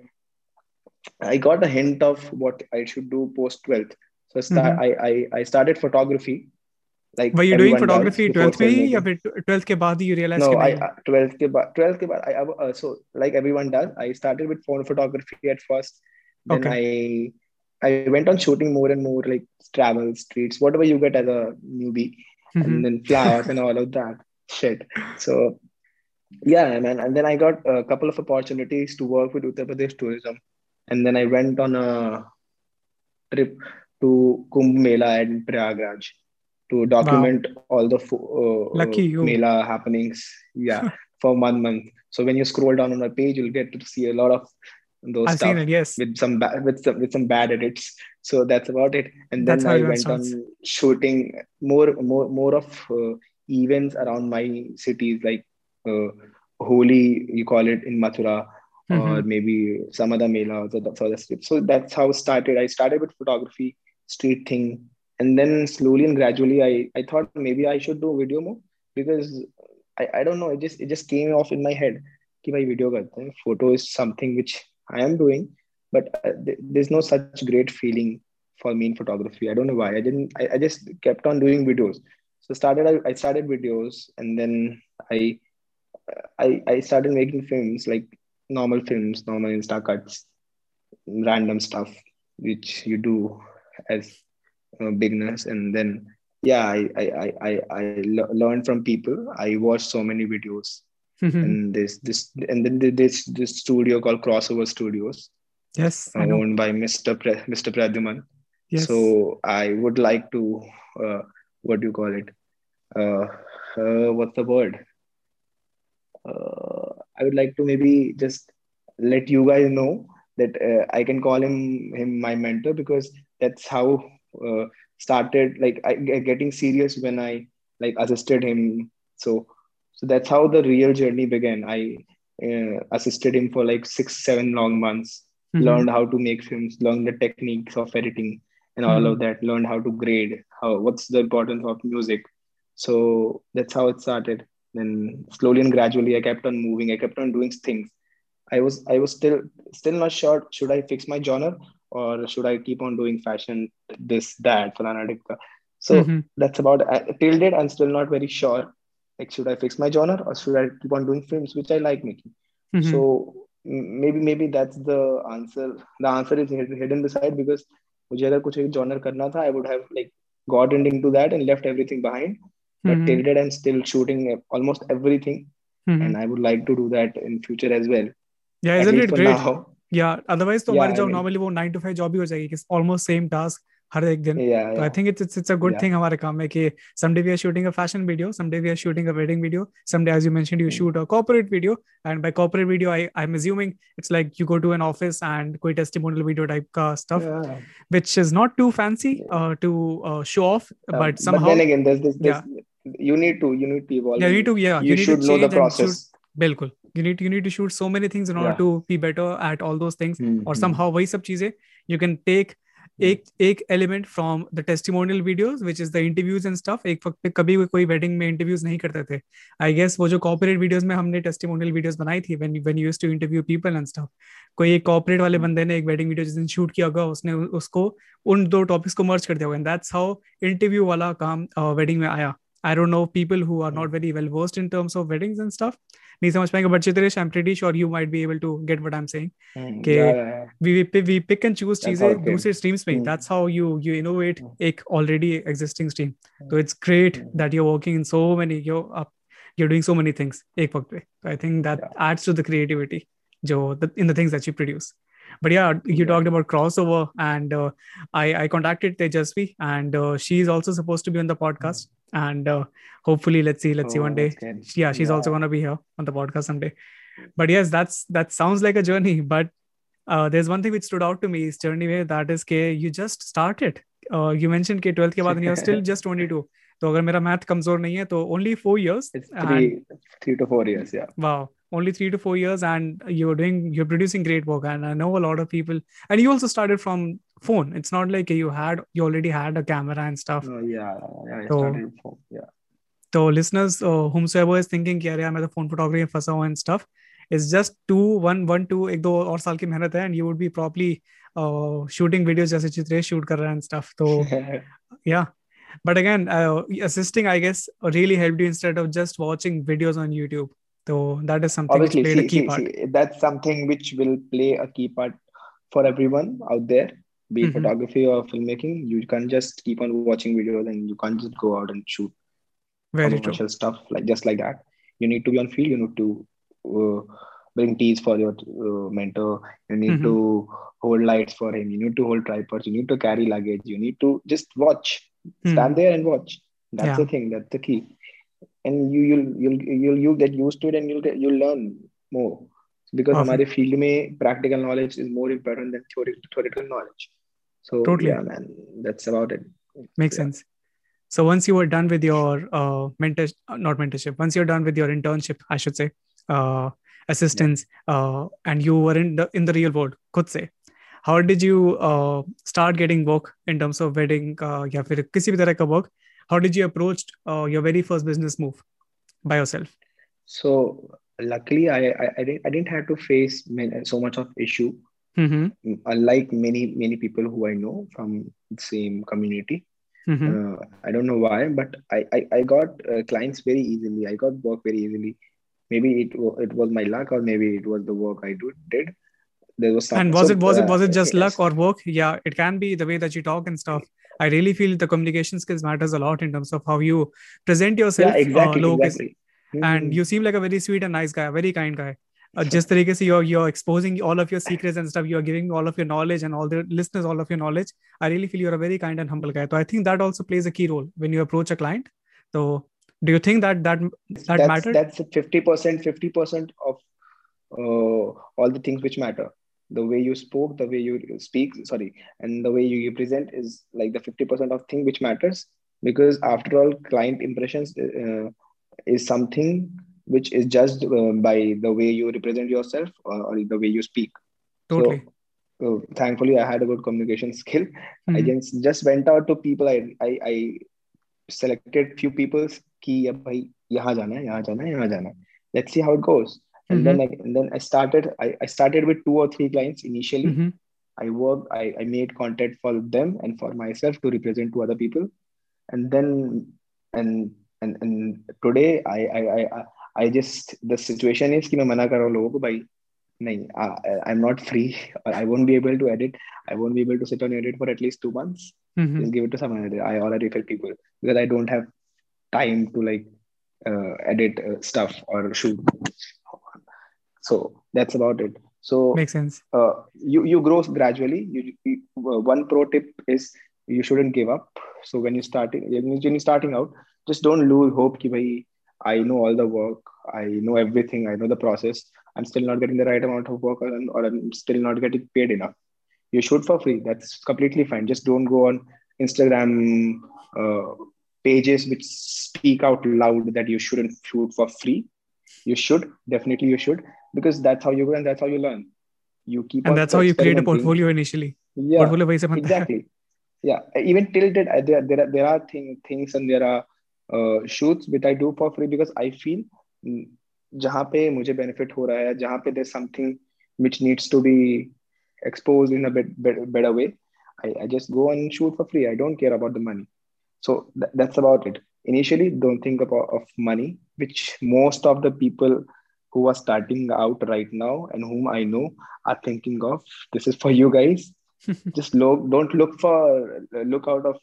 i got a hint of what i should do post 12th so start, Mhm. I, I i started photography like Were you doing everyone does photography before 12th में ही या filmmaking. फिर 12th के बाद ही you realized no कि i नहीं uh, 12th ke baad 12th ke baad i uh, so like everyone does i started with phone photography at first then Okay. i i went on shooting more and more like travel streets whatever you get as a newbie Mhm. and then flowers and all of that shit so yeah man and then i got a couple of opportunities to work with uttar pradesh tourism and then i went on a trip to kumbh mela in prayagraj to document all the fo- uh, Lucky you. mela happenings yeah [LAUGHS] for one month so when you scroll down on a page you'll get to see a lot of those I've stuff seen it, yes. with some ba- with some with some bad edits. So that's about it. And then I went on shooting more more more of uh, events around my cities, like uh, Holi, you call it in Mathura, or Mhm. maybe some other mela or the further strip. So that's how started. I started with photography, street thing, and then slowly and gradually, I I thought maybe I should do video more because I, I don't know it just it just came off in my head कि भाई video करते हैं photo is something which I am doing but uh, th- there's no such great feeling for me in photography I don't know why I didn't I, I just kept on doing videos so started I, I started videos and then I I I started making films like normal films normal insta cuts random stuff which you do as uh, beginners. And then yeah i i i i, I le- learned from people. I watched so many videos. Mhm. and this this and then this this studio called crossover studios yes i know. owned by mr Pre- mr Pradhuman. yes. So i would like to uh, what do you call it? Uh, uh what's the word? Uh, i would like to maybe just let you guys know that uh, i can call him him my mentor because that's how uh, started like I, getting serious when i like assisted him. So so that's how the real journey began. I uh, assisted him for like six seven long months. Mhm. learned how to make films learned the techniques of editing and all of that. Learned how to grade how what's the importance of music. So that's how it started. Then slowly and gradually i kept on moving. I kept on doing things. I was i was still still not sure should i fix my genre or should i keep on doing fashion this that falana dhimka. so Mhm. that's about uh, till date i'm still not very sure like should i fix my genre or should i keep on doing films which i like making Mhm. so m- maybe maybe that's the answer the answer is hid- hidden beside because मुझे अगर कुछ एक genre करना था I would have like got into that and left everything behind but Mhm. till date I'm still shooting almost everything Mhm. and I would like to do that in future as well yeah at isn't least it for great now yeah otherwise तो Yeah, हमारी I job mean- normally वो 9 to 5 job ही हो जाएगी कि almost same task हर एक दिन yeah तो आई yeah think it's it's it's a good Yeah. Thing हमारे काम में कि someday we are shooting a fashion video someday we are shooting a wedding video someday as you mentioned you Hmm. shoot a corporate video and by corporate video I I'm assuming it's like you go to an office and कोई testimonial video type का stuff yeah. which is not too fancy uh, to uh, show off Uh, but somehow then again there's this, this you need to you need to evolve yeah you and need to yeah you, need should to know the change and process shoot बिल्कुल you need to shoot so many things in order Yeah. to be better at all those things Hmm, और hmm. somehow वही सब चीज़ें you can take एक एक element from the testimonial videos which is the interviews and stuff एक वक्त पे कभी कोई वेडिंग में इंटरव्यूज़ नहीं करते थे। आई गेस वो जो कॉर्पोरेट वीडियोस में हमने टेस्टिमोनियल वीडियोस बनाई थी when when you used to interview people and stuff कोई एक कॉर्पोरेट वाले बंदे ने एक वेडिंग वीडियो जिस दिन शूट किया होगा उसने उसको उन दो टॉपिक्स को मर्ज कर दिया होगा। एंड दैट्स हाउ इंटरव्यू वाला काम वेडिंग में आया। आई don't know people who are not very well versed in terms of weddings and stuff नहीं समझ पाएंगे but Chitresh I am pretty sure you might be able to get what I am saying Hmm, के yeah, yeah, yeah. we we, we pick and choose That's how चीजें it came. दूसरे streams में Hmm. that's how you you innovate Hmm. एक already existing stream Hmm. so it's great Hmm. that you're working in so many you're up you're doing so many things एक वक्त पे so I think that Yeah. adds to the creativity जो the, in the things that you produce but yeah you Yeah. talked about crossover and uh, I I contacted Tejasvi and uh, she's also supposed to be on the podcast and uh, hopefully let's see let's see Oh, one day that's good. yeah she's also Yeah. gonna be here on the podcast someday but yes that's that sounds like a journey but uh, there's one thing which stood out to me is journey में that is के you just started uh, you mentioned के 12th के बाद and you're still [LAUGHS] just 22 तो अगर मेरा math कमजोर नहीं है तो only four years It's and three, three to four years. Yeah. wow only three to four years and you're doing you're producing great work and i know a lot of people and you also started from phone it's not like you had you already had a camera and stuff No, yeah, yeah. I So- started from, yeah. तो listeners uh, whomsoever is thinking कि अरे यार मैं तो phone photography में फंसा हूँ and stuff is just two one one two एक दो और साल की मेहनत है and you would be properly uh, shooting videos जैसे चित्रेश shoot कर रहा है and stuff तो yeah but again uh, assisting I guess really helped you instead of just watching videos on YouTube so that is something Obviously, which played see, a key see, part see, that's something which will play a key part for everyone out there, be it Mhm. photography or filmmaking. You can't just keep on watching videos and you can't just go out and shoot very true commercial stuff like just like that. You need to be on field. You need to uh, bring teas for your uh, mentor. You need Mhm. to hold lights for him. You need to hold tripods. You need to carry luggage. You need to just watch. Hmm. Stand there and watch. That's Yeah. the thing. That's the key. And you you'll you'll you'll you get used to it and you'll get you'll learn more. Because Perfect. हमारे field में practical knowledge is more important than theoretical theoretical knowledge. So Totally. yeah, man, that's about it. makes Yeah. sense so once you were done with your uh, mentor uh, not mentorship once you're done with your internship i should say uh, assistance uh, and you were in the in the real world खुद से how did you uh, start getting work in terms of wedding uh, या फिर किसी भी तरह का work how did you approach uh, your very first business move by yourself so luckily I, I i didn't i didn't have to face so much of issue mm-hmm. unlike many many people who i know from the same community mm-hmm. uh, i don't know why but i i, I got uh, clients very easily i got work very easily maybe it, it was my luck or maybe it was the work i do, did there was some, and was so, it was uh, it was it just yes. luck or work yeah it can be the way that you talk and stuff i really feel the communication skills matters a lot in terms of how you present yourself yeah, exactly, uh, exactly mm-hmm. and you seem like a very sweet and nice guy, a very kind guy. Uh, just the legacy you're you're exposing all of your secrets and stuff you're giving all of your knowledge and all the listeners all of your knowledge. I really feel you're a very kind and humble guy. So i think that also plays a key role when you approach a client. So do you think that that that that's, that's 50% 50% of uh, all the things which matter. The way you spoke the way you speak sorry and the way you present is like the 50% of thing which matters. Because after all client impressions uh, is something which is judged uh, by the way you represent yourself or, or the way you speak. Totally. So, uh, thankfully, I had a good communication [LAUGHS] skill. Mm-hmm. I just, just went out to people. I, I, I selected few people hai. Let's see how it goes. And mm-hmm. then I, and then I started I, I started with two or three clients initially. Mm-hmm. I worked, I, I made content for them and for myself to represent to other people. And then and and and today I I I I just the situation is कि मैं मना कर रहा हूँ लोगों को भाई नहीं I, I'm not free or I won't be able to edit I won't be able to sit on edit for at least two months mm-hmm. just give it to someone else I already tell people because I don't have time to like uh, edit uh, stuff or shoot so that's about it so makes sense uh, you you grow gradually you, you uh, one pro tip is you shouldn't give up so when you starting when you're starting out just don't lose hope ki bhai, I know all the work, I know everything, I know the process. I'm still not getting the right amount of work or, or I'm still not getting paid enough. You shoot for free. That's completely fine. Just don't go on Instagram uh, pages which speak out loud that you shouldn't shoot for free. You should definitely you should because that's how you go and that's how you learn. You keep and that's how you create a portfolio initially. Yeah, portfolio [LAUGHS] exactly. Yeah, even till that there there are, there are thing, things and there are uh, shoots which I do for free because I feel जहाँ पे मुझे benefit हो रहा है जहाँ पे there's something which needs to be exposed in a bit, bit better way I, I just go and shoot for free I don't care about the money so th- that's about it initially don't think about of money which most of the people who are starting out right now and whom I know are thinking of this is for you guys [LAUGHS] just look don't look for look out of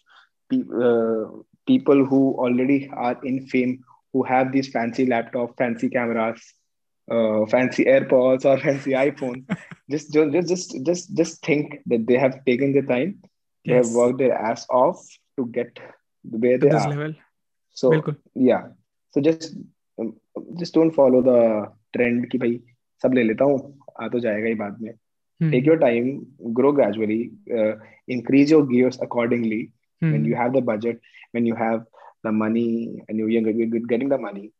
uh, people who already are in fame who have these fancy laptop fancy cameras uh, fancy airpods or [LAUGHS] fancy iphone [LAUGHS] just, just just just just think that they have taken the time yes. they have worked their ass off to get where they are level. so Bilkul. yeah so just um, just don't follow the trend ki bhai sab le leta hu aa to jayega hi baad mein hmm. take your time grow gradually uh, increase your gears accordingly mm. when you have the budget when you have the money and you're getting the money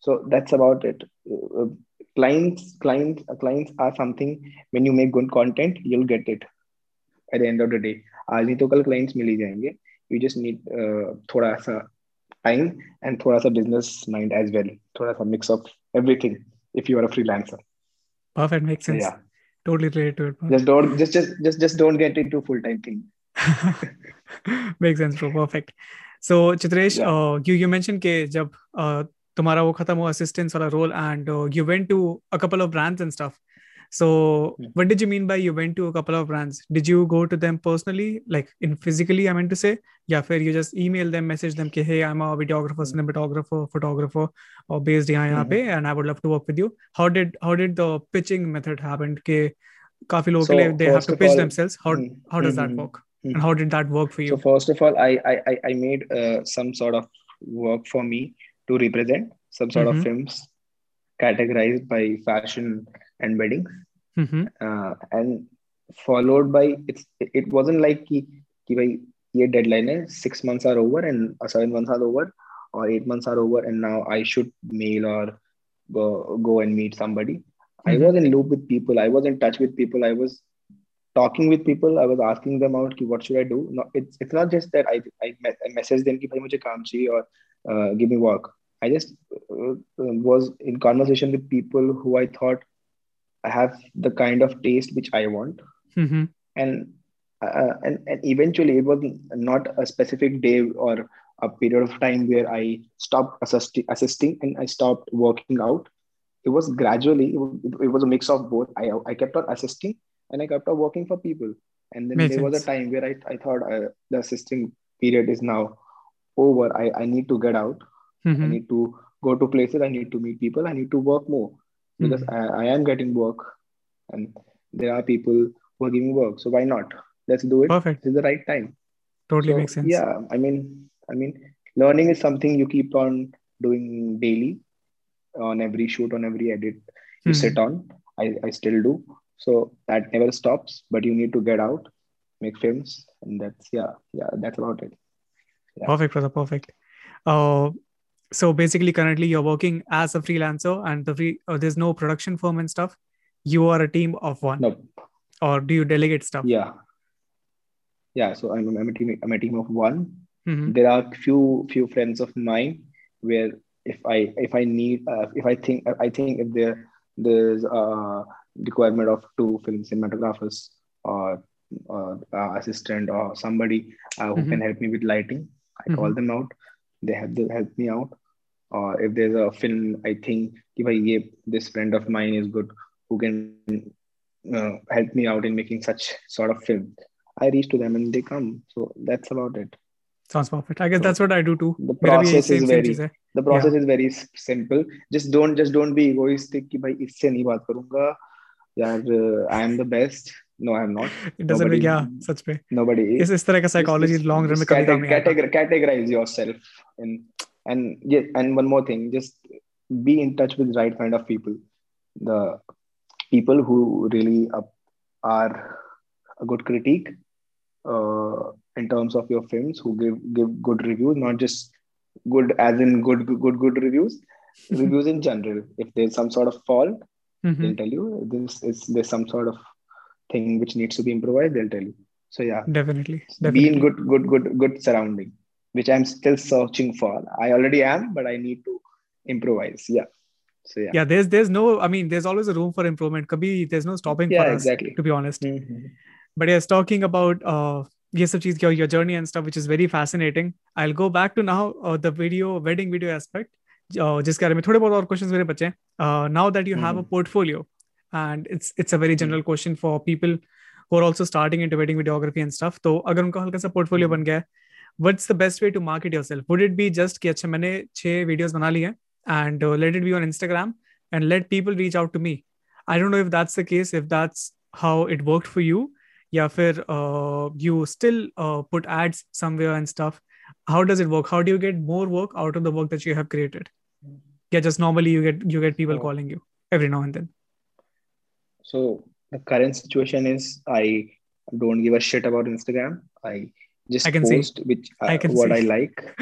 so that's about it uh, clients clients uh, clients are something when you make good content you'll get it at the end of the day आज नहीं तो कल clients मिल ही जाएंगे you just need uh, थोड़ा सा time and थोड़ा सा business mind as well थोड़ा सा mix of everything if you are a freelancer perfect makes sense yeah totally related to it just don't just just just just don't get into full time thing Makes sense, bro. Perfect. So, Chitresh, yeah. uh, you you mentioned कि जब uh, तुम्हारा वो खत्म हुआ assistance वाला role and uh, you went to a couple of brands and stuff. So, yeah. what did you mean by you went to a couple of brands? Did you go to them personally, like in physically? I meant to say, yeah, फिर you just email them, message them कि hey, I'm a videographer, cinematographer, photographer, or based यहाँ यहाँ पे, and I would love to work with you. How did how did the pitching method happen? कि काफ़ी लोगों के लिए they have to pitch all, themselves. How how does that work? And how did that work for you? So first of all, I I I made uh, some sort of work for me to represent some sort mm-hmm. of films categorized by fashion and weddings, mm-hmm. uh, and followed by it's it wasn't like ki, ki bhai, ये deadline है six months are over and uh, seven months are over or eight months are over and now I should mail or go go and meet somebody. Mm-hmm. I was in loop with people. I was in touch with people. I was talking with people i was asking them out ki, what should i do no it's it's not just that i i, I message them ki bhai mujhe kaam chahiye or uh, give me work I just uh, was in conversation with people who I thought i have the kind of taste which I want, mm-hmm. and uh, and and eventually it was not a specific day or a period of time where I stopped assisting, assisting and I stopped working out. It was gradually, it, was a mix of both. I, I kept on assisting and I kept on working for people. And then Makes there sense. was a time where I, I thought uh, the assisting period is now over. I, I need to get out. Mm-hmm. I need to go to places. I need to meet people. I need to work more because mm-hmm. I, I am getting work and there are people who are giving work. So why not? Let's do it. Perfect. This is the right time. Totally so, makes sense. Yeah. I mean, I mean, learning is something you keep on doing daily on every shoot, on every edit you mm-hmm. sit on. I, I still do. So that never stops, but you need to get out, make films. And that's, yeah, yeah, that's about it. Yeah. Perfect, brother. Perfect. Uh, so basically, currently you're working as a freelancer and the free, uh, there's no production firm and stuff. You are a team of one. No. Or do you delegate stuff? Yeah. Yeah. So I'm, I'm a team, I'm a team of one Mm-hmm. There are few few friends of mine where if I if I need uh, if I think I think if there there's a requirement of two film cinematographers or, or uh, assistant or somebody uh, who mm-hmm. can help me with lighting, I mm-hmm. call them out. They have to help me out. Or if there's a film, I think if I this friend of mine is good who can uh, help me out in making such sort of film. I reach to them and they come. So that's about it. Sounds perfect. I guess so that's what I do too. The process is very the process yeah. is very simple. Just don't just don't be egoistic कि भाई इससे नहीं बात करूँगा यार I am the best. No, I am not. It doesn't make yeah सच पे. Nobody is. इस इस तरह का psychology long run में कभी काम नहीं categorize, categorize yourself and and yeah and one more thing just be in touch with right kind of people the people who really are a good critique uh, in terms of your films who give give good reviews, not just good as in good good good reviews, reviews in general. If there's some sort of fault, Mm-hmm. They'll tell you this is there's some sort of thing which needs to be improvised. They'll tell you. So yeah, definitely, definitely. being good, good, good, good surrounding, which I'm still searching for. I already am, but I need to improvise. Yeah. So yeah. Yeah, there's there's no. I mean, there's always a room for improvement. Kabhi, there's no stopping yeah, for us. Exactly. To be honest. Mm-hmm. But yes, talking about uh, yes, your your journey and stuff, which is very fascinating. I'll go back to now uh, the video wedding video aspect जिसके बारे में थोड़े बहुत और question मेरे बच्चे now that you have a portfolio and it's it's a very general question for people who are also starting and debating videography and stuff तो अगर उनका हल्का सा पोर्टफोलियो हम्म। बन गया है what's the best way to market yourself would it be just कि अच्छा मैंने छह वीडियोज़ बना लिए and let it be on Instagram and let people reach out to me I don't know if that's the case if that's how it work for you या फिर you still put ads somewhere and stuff how does it work how do you get more work out of the work that you have created yeah just normally you get you get people oh. calling you every now and then so the current situation is i don't give a shit about instagram i just I post see. which uh, I what see. I like. [LAUGHS]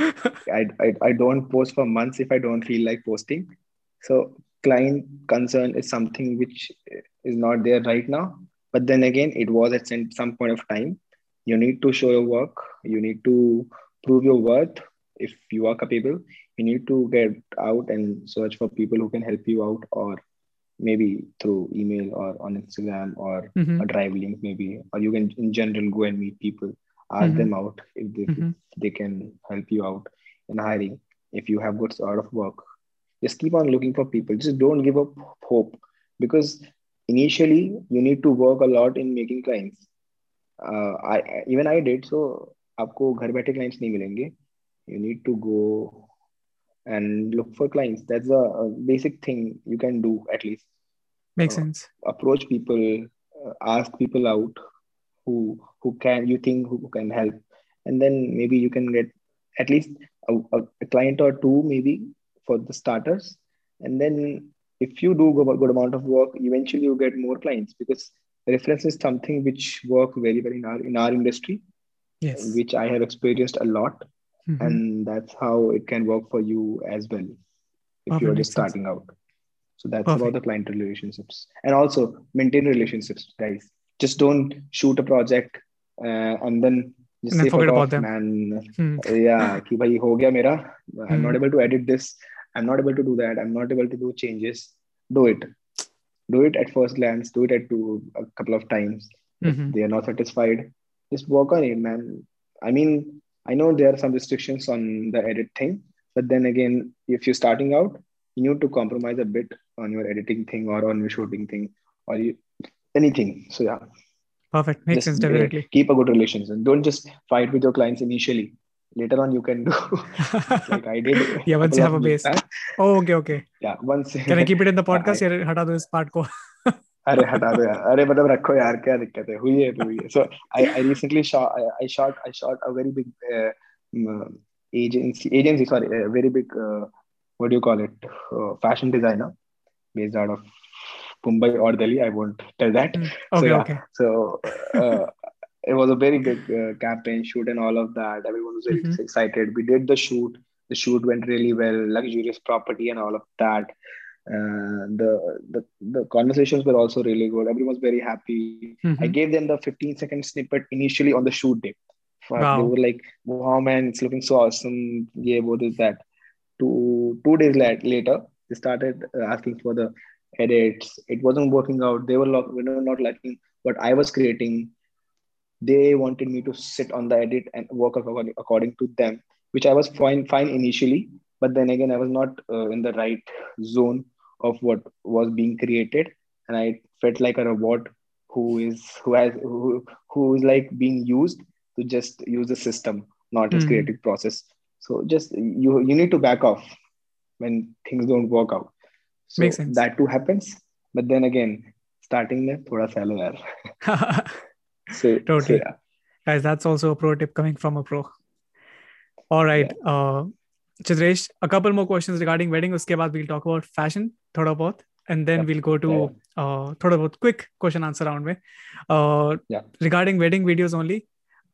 I, I I don't post for months if I don't feel like posting. So client concern is something which is not there right now but then again it was at some point of time you need to show your work you need to prove your worth if you are capable you need to get out and search for people who can help you out or maybe through email or on instagram or mm-hmm. a drive link maybe or you can in general go and meet people ask mm-hmm. them out if they, mm-hmm. if they can help you out in hiring if you have good sort of work just keep on looking for people just don't give up hope because initially you need to work a lot in making clients uh, I even I did so आपको घर बैठे clients नहीं मिलेंगे you need to go and look for clients that's a, a basic thing you can do at least makes uh, sense approach people uh, ask people out who who can you think who can help and then maybe you can get at least a, a, a client or two maybe for the starters and then if you do a good amount of work, eventually you get more clients because reference is something which work very well in our in our industry. Yes. Which I have experienced a lot. Mm-hmm. And that's how it can work for you as well if you're just starting out. So that's Perfect. about the client relationships. And also maintain relationships, guys. Just don't shoot a project uh, and then just and say forget about them. man. Hmm. Yeah, ki bhai ho gaya mera. I'm not hmm. able to edit this I'm not able to do that. I'm not able to do changes. Do it. Do it at first glance. Do it at two a couple of times. Mhm. They are not satisfied. Just work on it, man. I mean, I know there are some restrictions on the edit thing, but then again, if you're starting out, you need to compromise a bit on your editing thing or on your shooting thing or you, anything. So yeah. Perfect. Makes just sense. Definitely. Keep a good relations and don't just fight with your clients initially. Later on, you can do [LAUGHS] like I did. yeah, once you have a base. Oh, okay, okay. Yeah, once. Can I keep it in the [LAUGHS] podcast? I, yeah, do this part go? अरे हटा दो यार अरे मतलब रखो यार क्या दिक्कत है हुई है तो हुई है so I, I recently shot I, I shot I shot a very big uh, um, agency agency sorry a very big uh, what do you call it uh, fashion designer based out of Mumbai or Delhi I won't tell that Mm. so Okay, yeah okay. so uh, it was a very big uh, campaign shoot and all of that everyone was very Mhm. excited we did the shoot the shoot went really well luxurious property and all of that uh, the, the the conversations were also really good. Everyone was very happy. I Mhm. gave them the 15 second snippet initially on the shoot day. Wow. they were like wow man it's looking so awesome. Yeah what is that? Two two days lat- later they started uh, asking for the edits. It wasn't working out. They were, lo- we were not liking what i was creating. They wanted me to sit on the edit and work according, according to them which i was fine fine initially but then again i was not uh, in the right zone of what was being created. And i felt like a robot who is who has who, who is like being used to just use the system not his hmm. creative process. So just you you need to back off when things don't work out. So Makes sense. that too happens. But then again starting there, thoda salon [LAUGHS] so totally. so, yeah. guys that's also a pro tip coming from a pro. All right yeah. uh, Chitresh, a couple more questions regarding wedding. Uske baad we'll talk about fashion, thoda bahut, and then Yeah. we'll go to Yeah. uh, thoda bahut quick question answer round. Mein. Uh, Yeah. Regarding wedding videos only,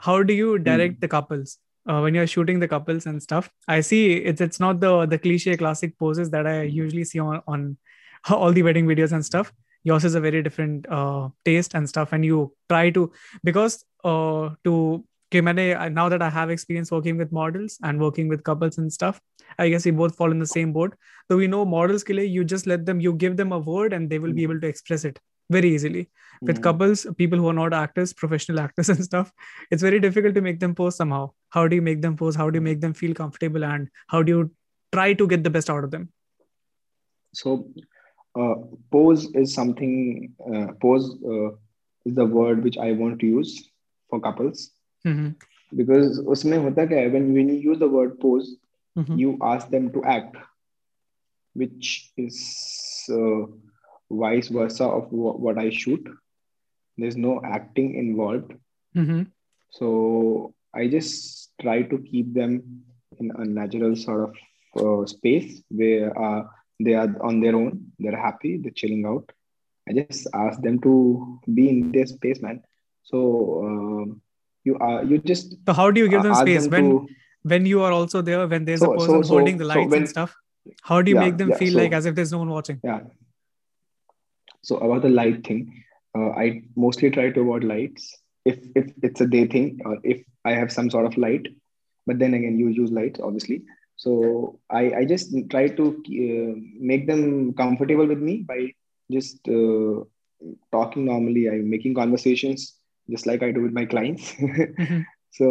how do you Hmm. direct the couples uh, when you're shooting the couples and stuff? I see it's it's not the the cliche classic poses that I usually see on on [LAUGHS] all the wedding videos and stuff. Yours is a very different uh, taste and stuff, and you try to because uh, to okay, Mene, now that I have experience working with models and working with couples and stuff, I guess we both fall in the same boat. So we know models, ke you just let them, you give them a word and they will be mm. able to express it very easily. With mm. couples, people who are not actors, professional actors [LAUGHS] and stuff, it's very difficult to make them pose somehow. How do you make them pose? How do you make them feel comfortable? And how do you try to get the best out of them? So, uh, pose is something, uh, pose uh, is the word which I want to use for couples Mhm. because उसमें होता क्या है when when you use the word pose, Mhm. you ask them to act, which is uh, vice versa of wh- what I shoot. There's no acting involved, Mhm. so I just try to keep them in a natural sort of uh, space where uh, they are on their own, they're happy, they're chilling out. I just ask them to be in their space, man. So um you are you just So how do you give them ask space when to- when you are also there? When there's a So- so- person so- holding the so lights when- and stuff, how do you Yeah, make them yeah, feel so- like as if there's no one watching? yeah. So about the light thing, uh, I mostly try to avoid lights if if it's a day thing or if I have some sort of light. But then again, you use lights obviously. So I I just try to uh, make them comfortable with me by just uh, talking normally. I'm making conversations just like I do with my clients. [LAUGHS] Mhm. so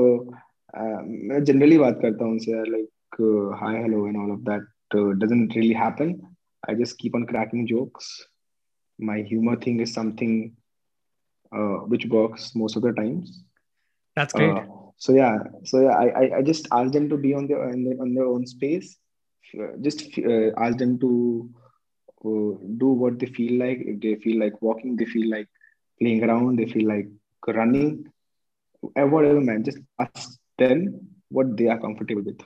uh, मैं generally बात करता हूँ उनसे like uh, hi hello and all of that uh, doesn't really happen. I just keep on cracking jokes. My humor thing is something uh, which works most of the times. That's great. Uh, so yeah, so yeah, I, I, I just ask them to be on their on their, on their own space. Uh, Just uh, ask them to uh, do what they feel like. If they feel like walking, they feel like playing around, they feel like running, uh, whatever, man. Just ask them what they are comfortable with.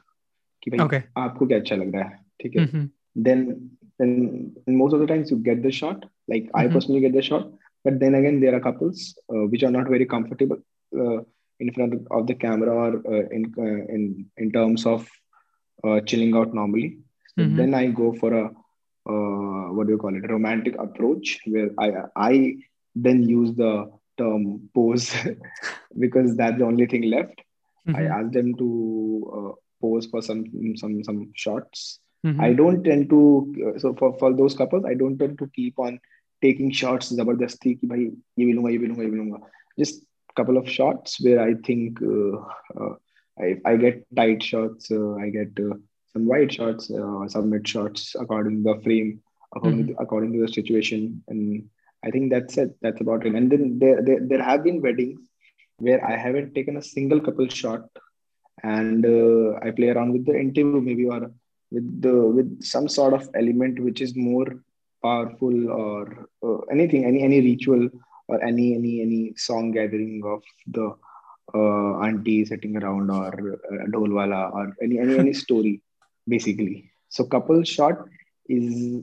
कि भाई Okay. आपको क्या अच्छा लग रहा है ठीक है Mhm. then then most of the times you get the shot like i Mhm. personally get the shot but then again there are couples uh, which are not very comfortable uh, in front of the camera or uh, in uh, in in terms of uh, chilling out normally so Mhm. then i go for a uh, what do you call it romantic approach where i i then use the term pose [LAUGHS] because that's the only thing left I Mhm. asked them to uh, pose for some some some shots Mhm. I don't tend to uh, so for for those couples I don't tend to keep on taking shots जबरदस्ती कि भाई ये भी लूंगा ये भी लूंगा ये भी लूंगा just couple of shots where I think uh, uh, I I get tight shots uh, I get uh, some wide shots uh, some mid shots according to the frame according to, according to the situation and I think that's it. That's about it. And then there there, there have been weddings where I haven't taken a single couple shot. And uh, I play around with the interview maybe or with the with some sort of element which is more powerful or uh, anything any any ritual or any any any song gathering of the uh, auntie sitting around or uh, dolwala or any any any [LAUGHS] story basically. So couple shot is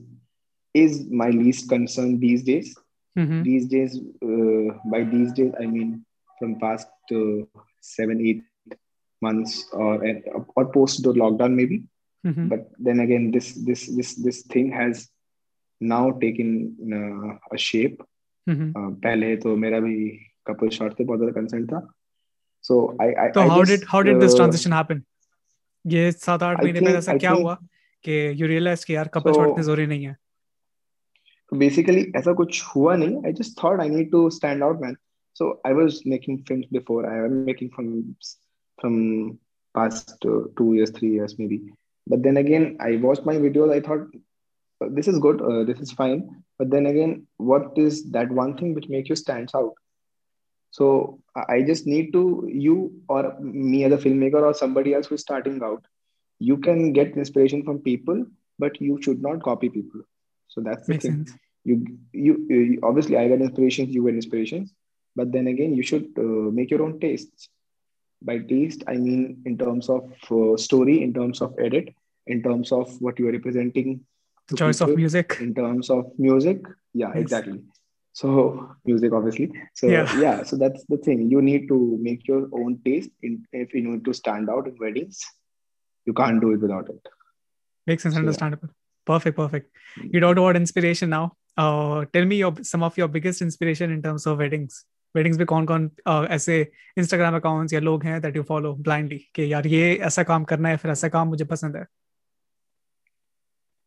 is my least concern these days Mhm. these days uh, by these days i mean from past uh, seven eight months or or post the lockdown maybe Mhm. but then again this this this this thing has now taken uh, a shape Mhm. uh, पहले तो मेरा भी couple shot थे बहुत ज़्यादा consent था so I I तो did how did this uh, transition happen? ये सात आठ महीने पहले ऐसा क्या हुआ कि you realized कि यार So- shot इतने ज़रूरी नहीं है So basically ऐसा कुछ हुआ नहीं I just thought I need to stand out man so I was making films before I am making films from past uh, two years three years maybe but then again I watched my videos I thought uh, this is good uh, this is fine but then again what is that one thing which makes you stands out so I I just need to you or me as a filmmaker or somebody else who is starting out you can get inspiration from people but you should not copy people so that's the makes thing. sense. You, you you obviously i get inspirations you get inspirations but then again you should uh, make your own tastes. By taste i mean in terms of uh, story in terms of edit in terms of what you are representing choice of music. in terms of music. Yeah Yes. exactly. So music obviously. So Yeah. yeah. so that's the thing. You need to make your own taste in, if you need to stand out in weddings you can't do it without it. Makes sense. So, yeah understandable perfect perfect you talked about inspiration now uh tell me your some of your biggest inspiration in terms of weddings weddings में कौन कौन uh, ऐसे Instagram accounts या लोग हैं that you follow blindly कि यार ये ऐसा काम करना है फिर ऐसा काम मुझे पसंद है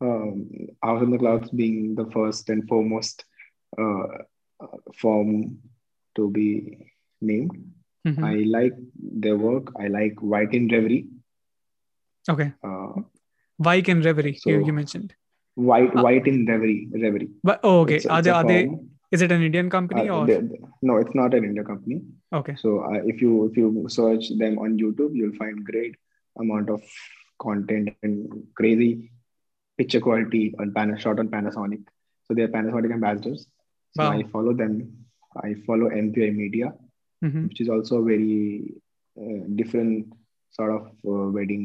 um, House in the Clouds being the first and foremost uh, uh, form to be named. Mhm. I like their work. I like White in Reverie. okay Uh, Vike and Reverie you, So- you mentioned White Uh, White in Reverie. Reverie. but oh, okay It's, are it's they are they is it an Indian company Uh, or they- no, it's not an India company. okay So uh, if you if you search them on YouTube, you'll find great amount of content and crazy picture quality on Pan- shot on Panasonic. So they are Panasonic ambassadors. So Wow. I follow them. I follow MPI Media, Mhm. which is also a very uh, different sort of uh, wedding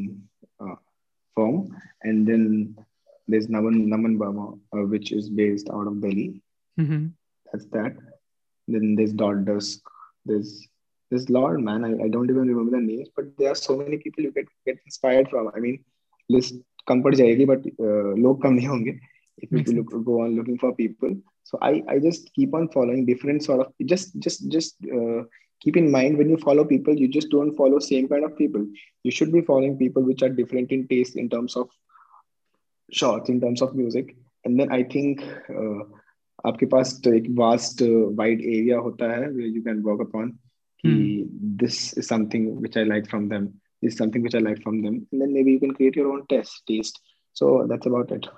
firm. And then there's Naman Naman Burma, uh, which is based out of Delhi. Mhm. That's that. Then there's Dot Dusk. There's there's lot, man. I, I don't even remember the names, but there are so many people you get get inspired from. I mean, list कम पड़ जाएगी, but uh, लोग कम नहीं होंगे. If Makes you look, go on looking for people, so I I just keep on following different sort of just just just uh, keep in mind when you follow people, you just don't follow same kind of people. You should be following people which are different in taste in terms of shots, in terms of music, and then I think. Uh, आपके पास तो एक vast wide area होता है where you can work upon कि this is something which I like from them this is something which I like from them and then maybe you can create your own test taste so that's about it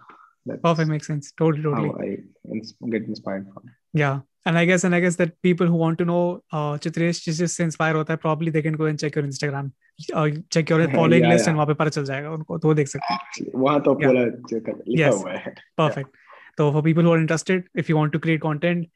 that's perfect makes sense totally totally how I ins- get inspired from Yeah. And I guess and I guess that people who want to know uh Chitresh जिससे inspire होता है probably they can go and check your Instagram uh, check your following Yeah, list yeah. and वहाँ पे पता चल जाएगा उनको तो वो देख सकते हैं वहां तो Yeah. पूरा लिखा Yes. हुआ है perfect so for people who are interested if you want to create content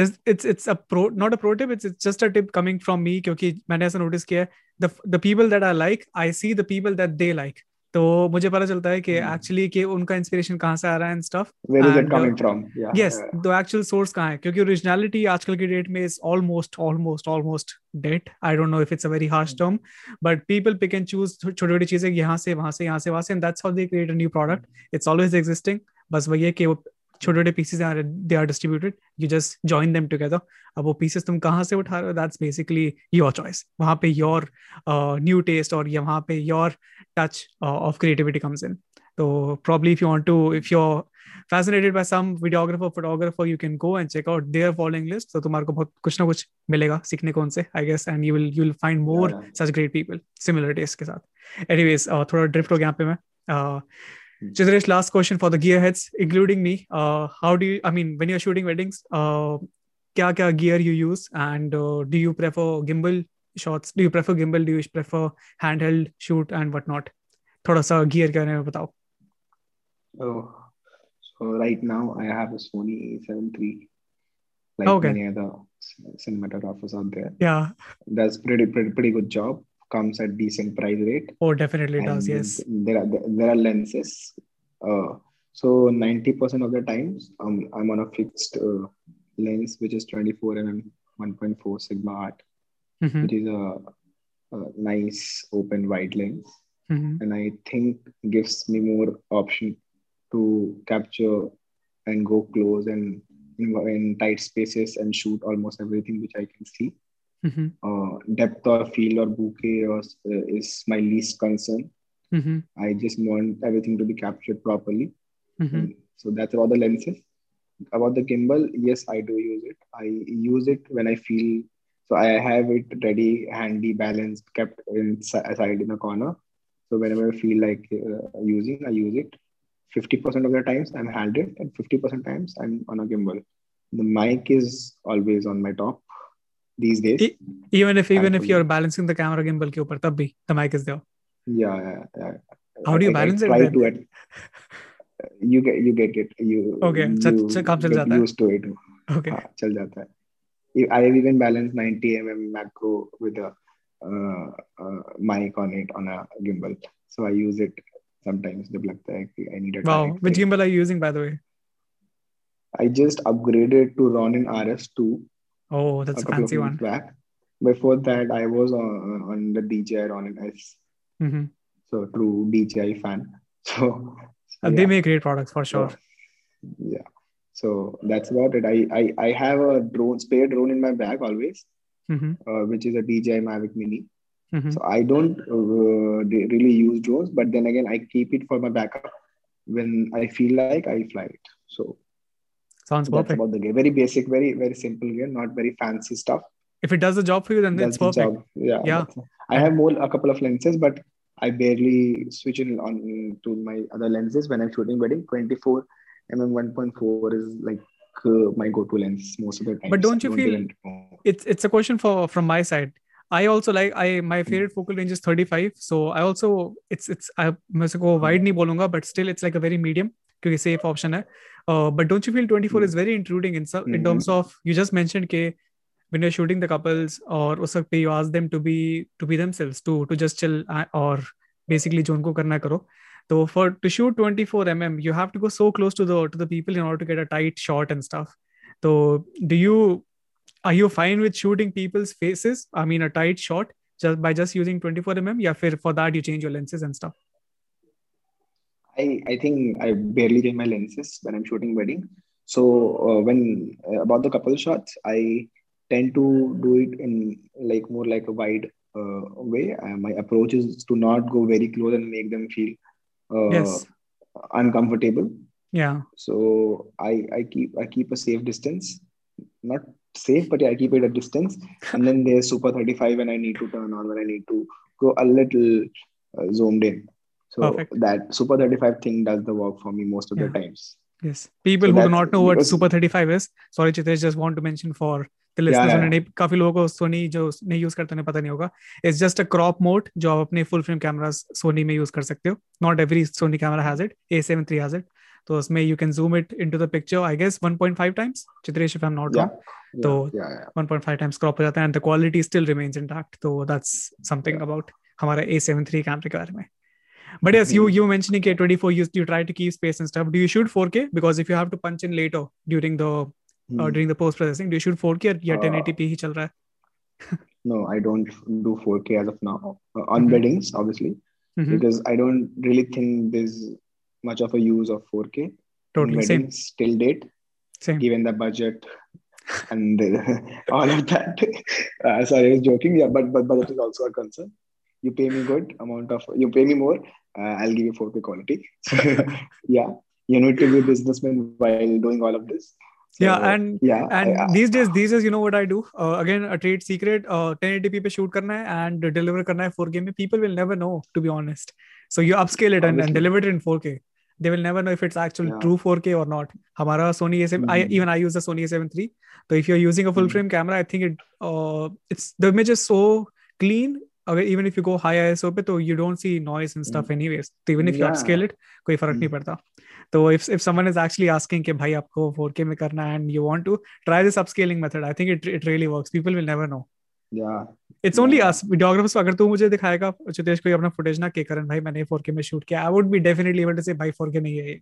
this it's it's a pro not a pro tip it's, it's just a tip coming from me क्योंकि मैंने ऐसा notice किया है the the people that I like I see the people that they like तो मुझे पता चलता है कि एक्चुअली कि उनका इंस्पिरेशन कहाँ से आ रहा है and stuff where is it coming from yes the actual source कहाँ है? क्योंकि ओरिजिनलिटी आजकल की डेट में is almost almost almost dead I don't know if it's a very harsh term but people pick and choose छोटी छोटी चीज़ें यहाँ से वहाँ से यहाँ से वहाँ से and that's how they create a new product it's always existing बस वही है कि छोटे छोटे pieces uh they are distributed you just join them together अब वो पीसेस तुम कहाँ से उठा रहे हो? दैट्स बेसिकली योर चॉइस वहाँ पे योर न्यू टेस्ट और वहाँ पे your touch of creativity comes in तो probably if you want to if you're fascinated by some videographer photographer you can go and check out their following list तो तुम्हारे को बहुत कुछ ना कुछ मिलेगा सीखने को उनसे I guess and you will you will find more such great people similar taste के साथ. एनी वेज uh, थोड़ा ड्रिफ्ट हो गया यहाँ पे मैं. Uh, Chitresh, last question for the gearheads, including me. Uh, how do you, I mean, when you're shooting weddings, uh, kya kya gear you use and uh, do you prefer gimbal shots? Do you prefer gimbal? Do you prefer handheld shoot and whatnot? थोड़ा सा gear के बारे में बताओ. Oh, so right now I have a Sony A7 III, like okay. many other cinematographers out there. Yeah, does pretty pretty pretty good job comes at decent price rate. Oh, definitely and does. Yes. There are there are lenses. Uh, so ninety percent of the times, um, I'm on a fixed uh, lens, which is twenty four mm one point four sigma art, mm-hmm. which is a, a, nice open wide lens, mm-hmm. and I think gives me more option to capture and go close and in, in tight spaces and shoot almost everything which I can see. Mm-hmm. Uh, depth or feel or bokeh or, uh, is my least concern. Mm-hmm. I just want everything to be captured properly. Mm-hmm. So that's about the lenses. About the gimbal, yes, I do use it. I use it when I feel so. I have it ready, handy, balanced, kept inside in a corner. So whenever I feel like uh, using, I use it. Fifty percent of the times I'm handed, and fifty percent times I'm on a gimbal. The mic is always on my top these days. E- even if even if you're balancing the camera gimbal ke upar, tab bhi the mic is there. Yeah, yeah, yeah. How do you I, balance I, I it? Try to you get you get it. You okay. You ch- काम चल जाता है. Used to it. Okay. हाँ, चल जाता है. I have even balanced 90 mm macro with a uh, uh, mic on it on a gimbal. So I use it sometimes. जब लगता है कि I need a. Wow. Which gimbal are you using by the way? I just upgraded to Ronin RS2 Oh, that's a, a fancy one. Back. Before that, I was on, on the DJI Ronin S. Mm-hmm. So true DJI fan. [LAUGHS] So, so they make great products for sure. So, yeah. So that's about it. I, I I have a drone, spare drone in my bag always, mm-hmm. uh, which is a DJI Mavic Mini. Mm-hmm. So I don't uh, really use drones, but then again, I keep it for my backup. When I feel like I fly it. So Sounds That's perfect. about the game. Very basic, very very simple game, not very fancy stuff. If it does the job for you, then it's perfect. Yeah. Yeah. I have more a couple of lenses, but I barely switch in on to my other lenses when I'm shooting wedding. 24 mm 1.4 is like uh, my go-to lens most of the time. But don't you don't feel it's it's a question for from my side. I also like I my hmm. favorite focal range is 35. So I also it's it's I मैं को wide नहीं बोलूँगा, but still it's like a very medium क्योंकि safe option है. uh, but don't you feel 24 mm. is very intruding in, mm-hmm. in terms of you just mentioned ke when you're shooting the couples or us you ask them to be to be themselves to to just chill uh, or basically unko karna karo. So for to shoot 24 mm you have to go so close to the to the people in order to get a tight shot and stuff. So do you are you fine with shooting people's faces? I mean a tight shot just by just using 24 mm yeah for that you change your lenses and stuff I, I think I barely change my lenses when I'm shooting wedding. So uh, when uh, about the couple shots, I tend to do it in like more like a wide uh, way. Uh, my approach is to not go very close and make them feel uh, yes. uncomfortable. Yeah. So I I keep I keep a safe distance, not safe, but yeah, I keep it a distance. [LAUGHS] and then there's super 35 when I need to turn on when I need to go a little uh, zoomed in. So Perfect. that Super 35 thing does the work for me most of yeah. the times. Yes. People so who do not know what Super 35 is, sorry Chitesh, just want to mention for the listeners yeah, yeah. काफ़ी लोगों को सोनी जो नहीं use करते उन्हें पता नहीं होगा it's just a crop mode जो आप अपने फुल फ्रेम कैमरास सोनी में यूज़ कर सकते हो not every Sony camera has it A7 III has it तो उसमें you can zoom it into the picture I guess 1.5 times Chitresh if I am not wrong तो 1.5 टाइम्स क्रॉप हो जाता है and the quality still remains intact तो that's something about हमारे A7 III कैमरे के बारे में but yes, you you mentioning K24, you you try to keep space and stuff. Do you shoot 4K? Because if you have to punch in later during the uh, hmm. during the post processing, do you shoot 4K or yeah 1080p ही चल रहा है? [LAUGHS] no, I don't do 4K as of now. Uh, on mm-hmm. weddings, obviously, mm-hmm. because I don't really think there's much of a use of 4K. Totally, in same. weddings till date, Same. given the budget and uh, [LAUGHS] all of that. [LAUGHS] Uh, sorry, I was joking. Yeah, but but budget is also a concern. You pay me good amount of, you pay me more, uh, I'll give you 4K quality. So, [LAUGHS] yeah, you need to be a businessman while doing all of this. So, yeah, and yeah, and I- I- these days these days you know what i do uh, again a trade secret uh, 1080p पे shoot करना है and deliver करना है 4k में people will never know to be honest so you upscale it and, and Obviously. deliver it in 4k they will never know if it's actual Yeah. true 4k or not हमारा Sony A7 I Mhm. even I use the Sony A7 III so if you're using a full Mhm. frame camera I think it uh, it's the image is so clean अगर even if you go high I ISO पे तो you don't see noise and stuff anyways तो even if you upscale it कोई फ़र्क नहीं पड़ता। तो if if someone is actually asking कि भाई आपको 4K में करना है and you want to try this upscaling method I think it it really works people will never know it's only us videographers अगर तू मुझे दिखाएगा चितेश कोई अपना फुटेज ना के करण भाई मैंने 4K में शूट किया। I would be definitely able to say भाई 4K नहीं है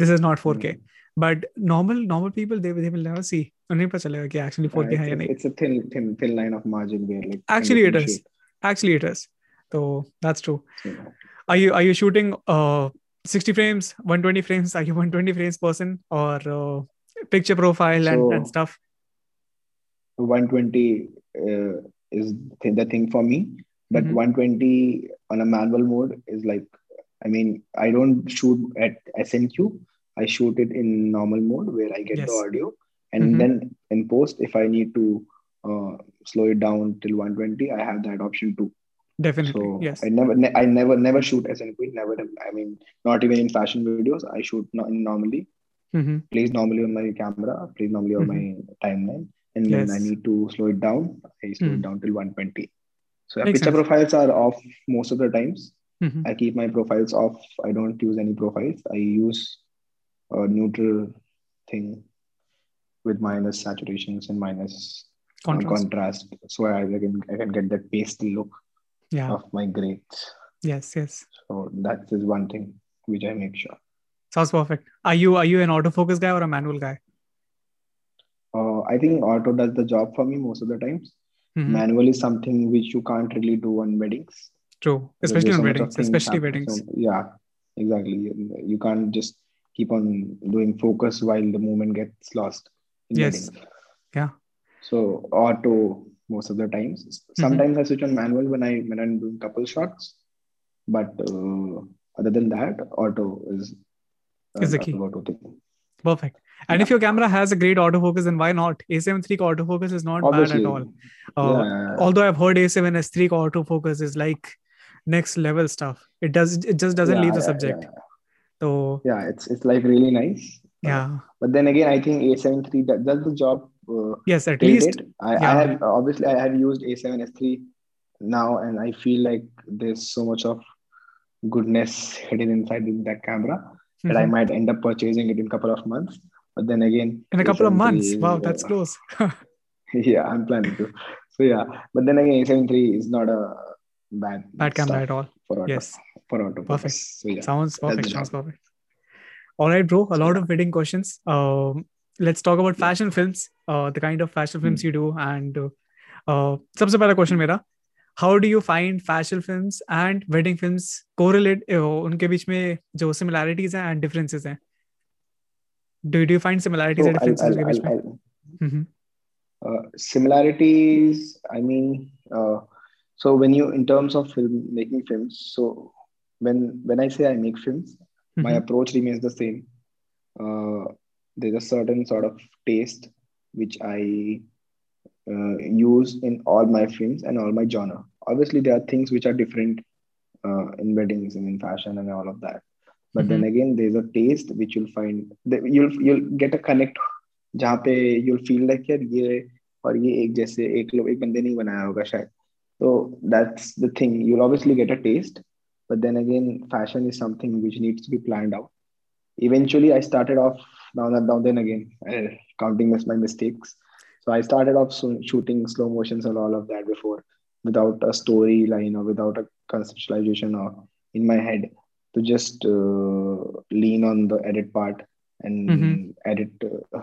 this is not 4K but normal normal people they they will never see उन्हें पता चलेगा कि एक्चुअली 4K है या नहीं। It's a thin thin thin line of margin where like actually it is Actually, it is. So that's true. Are you are you shooting uh 60 frames, 120 frames? Are you 120 frames person or uh, picture profile and, and stuff? 120 uh, is th- the thing for me but Mhm. 120 on a manual mode is like i mean i don't shoot at S&Q i shoot it in normal mode where i get the audio and Mhm. then in post if i need to uh, slow it down till 120 i have that option too Definitely. so yes. i never ne- i never never shoot S&Q never i mean not even in fashion videos i shoot no- normally hmm plays normally on my camera, plays normally on my timeline. And when Yes. I need to slow it down, I slow Mm. it down till 120. So Makes picture sense. profiles are off most of the times. hmm I keep my profiles off. I don't use any profiles. I use a neutral thing with minus saturations and minus Contrast. contrast. So I can I can get that pasty look Yeah. of my grades. Yes. Yes. So that is one thing which I make sure. Sounds perfect. Are you are you an autofocus guy or a manual guy? Uh, I think auto does the job for me most of the times. Mhm. manual is something which you can't really do on weddings True. Especially on so weddings. Especially happen. weddings. So, yeah exactly you, you can't just keep on doing focus while the movement gets lost in Yes. weddings. Yeah. So auto most of the times sometimes i switch on manual when i when i'm doing couple shots but uh, other than that auto is uh, Is the key. go-to thing. Perfect. And if your camera has a great autofocus, then why not? A7 III autofocus is not obviously bad at all. Uh, yeah, Although I've heard A7 S3 autofocus is like next level stuff. It does it just doesn't yeah, leave the yeah, subject. yeah. So yeah it's it's like really nice yeah. but then again i think a7 III that, does the job uh, Yes, at least date. I, I have obviously I have used A7S3 now, and I feel like there's so much of goodness hidden inside that camera that I Mhm. might end up purchasing it in a couple of months. But then again, in a couple of A7 months. Wow, uh, that's close. [LAUGHS] [LAUGHS] yeah, I'm planning to. So yeah, but then again, A7 III is not a bad Bad camera at all. for auto, Yes. for auto. Perfect. So yeah, Sounds perfect. Sounds perfect. All right, bro. A lot of wedding questions. Um, let's talk about Yeah. fashion films. Uh, the kind of fashion films Hmm. you do, and uh, सबसे पहला question मेरा, how do you find fashion films and wedding films correlate? Uh, उनके बीच में जो similarities हैं and differences हैं. Do do you find similarities so and I'll, differences I'll, उनके बीच I'll, में? I'll, Mhm. uh, similarities i mean uh, so when you in terms of film making films so when when i say i make films my Mhm. approach remains the same uh, there's a certain sort of taste which i uh, use in all my films and all my genre obviously there are things which are different uh, in weddings and in fashion and all of that but then again there's a taste which you'll find that you'll you'll get a connect जहाँ पे you'll feel like यार ये और ये एक जैसे एक लोग एक बंदे नहीं बनाया होगा शायद so that's the thing you'll obviously get a taste but then again fashion is something which needs to be planned out eventually i started off now that now then again uh, counting mis- my mistakes so i started off so, shooting slow motions and all of that before without a storyline or without a conceptualization or in my head to just uh, lean on the edit part and Mhm. edit uh,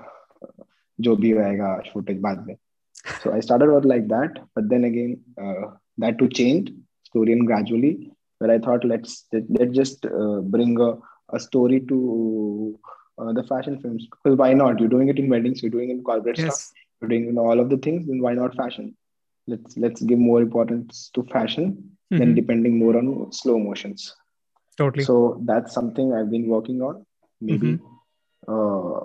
जो भी होएगा footage बाद में so I started out like that, but then again, uh, that to change slowly and gradually. Where I thought let's let, let's just uh, bring a, a story to uh, the fashion films. Because why not? You're doing it in weddings you're doing it in corporate yes. stuff you're doing you know, all of the things then why not fashion? Let's let's give more importance to fashion than Mhm. depending more on slow motions. Totally. So that's something i've been working on. Maybe uh,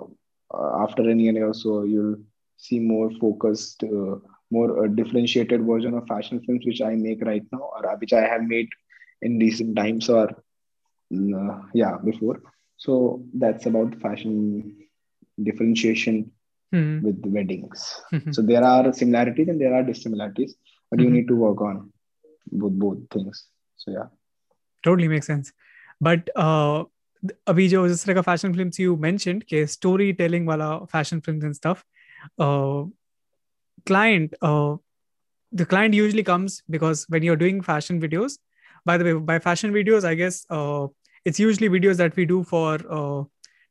uh, after a year or so you'll see more focused uh, more uh, differentiated version of fashion films which i make right now or uh, which i have made in recent times or mm, uh, yeah before so that's about fashion differentiation Mhm. with weddings Mhm. so there are similarities and there are dissimilarities but you Mhm. need to work on both both things so yeah totally makes sense but uh अभी जो जिस तरह का fashion films you mentioned के story telling वाला fashion films and stuff client uh the client usually comes because when you're doing fashion videos by the way by fashion videos i guess uh it's usually videos that we do for uh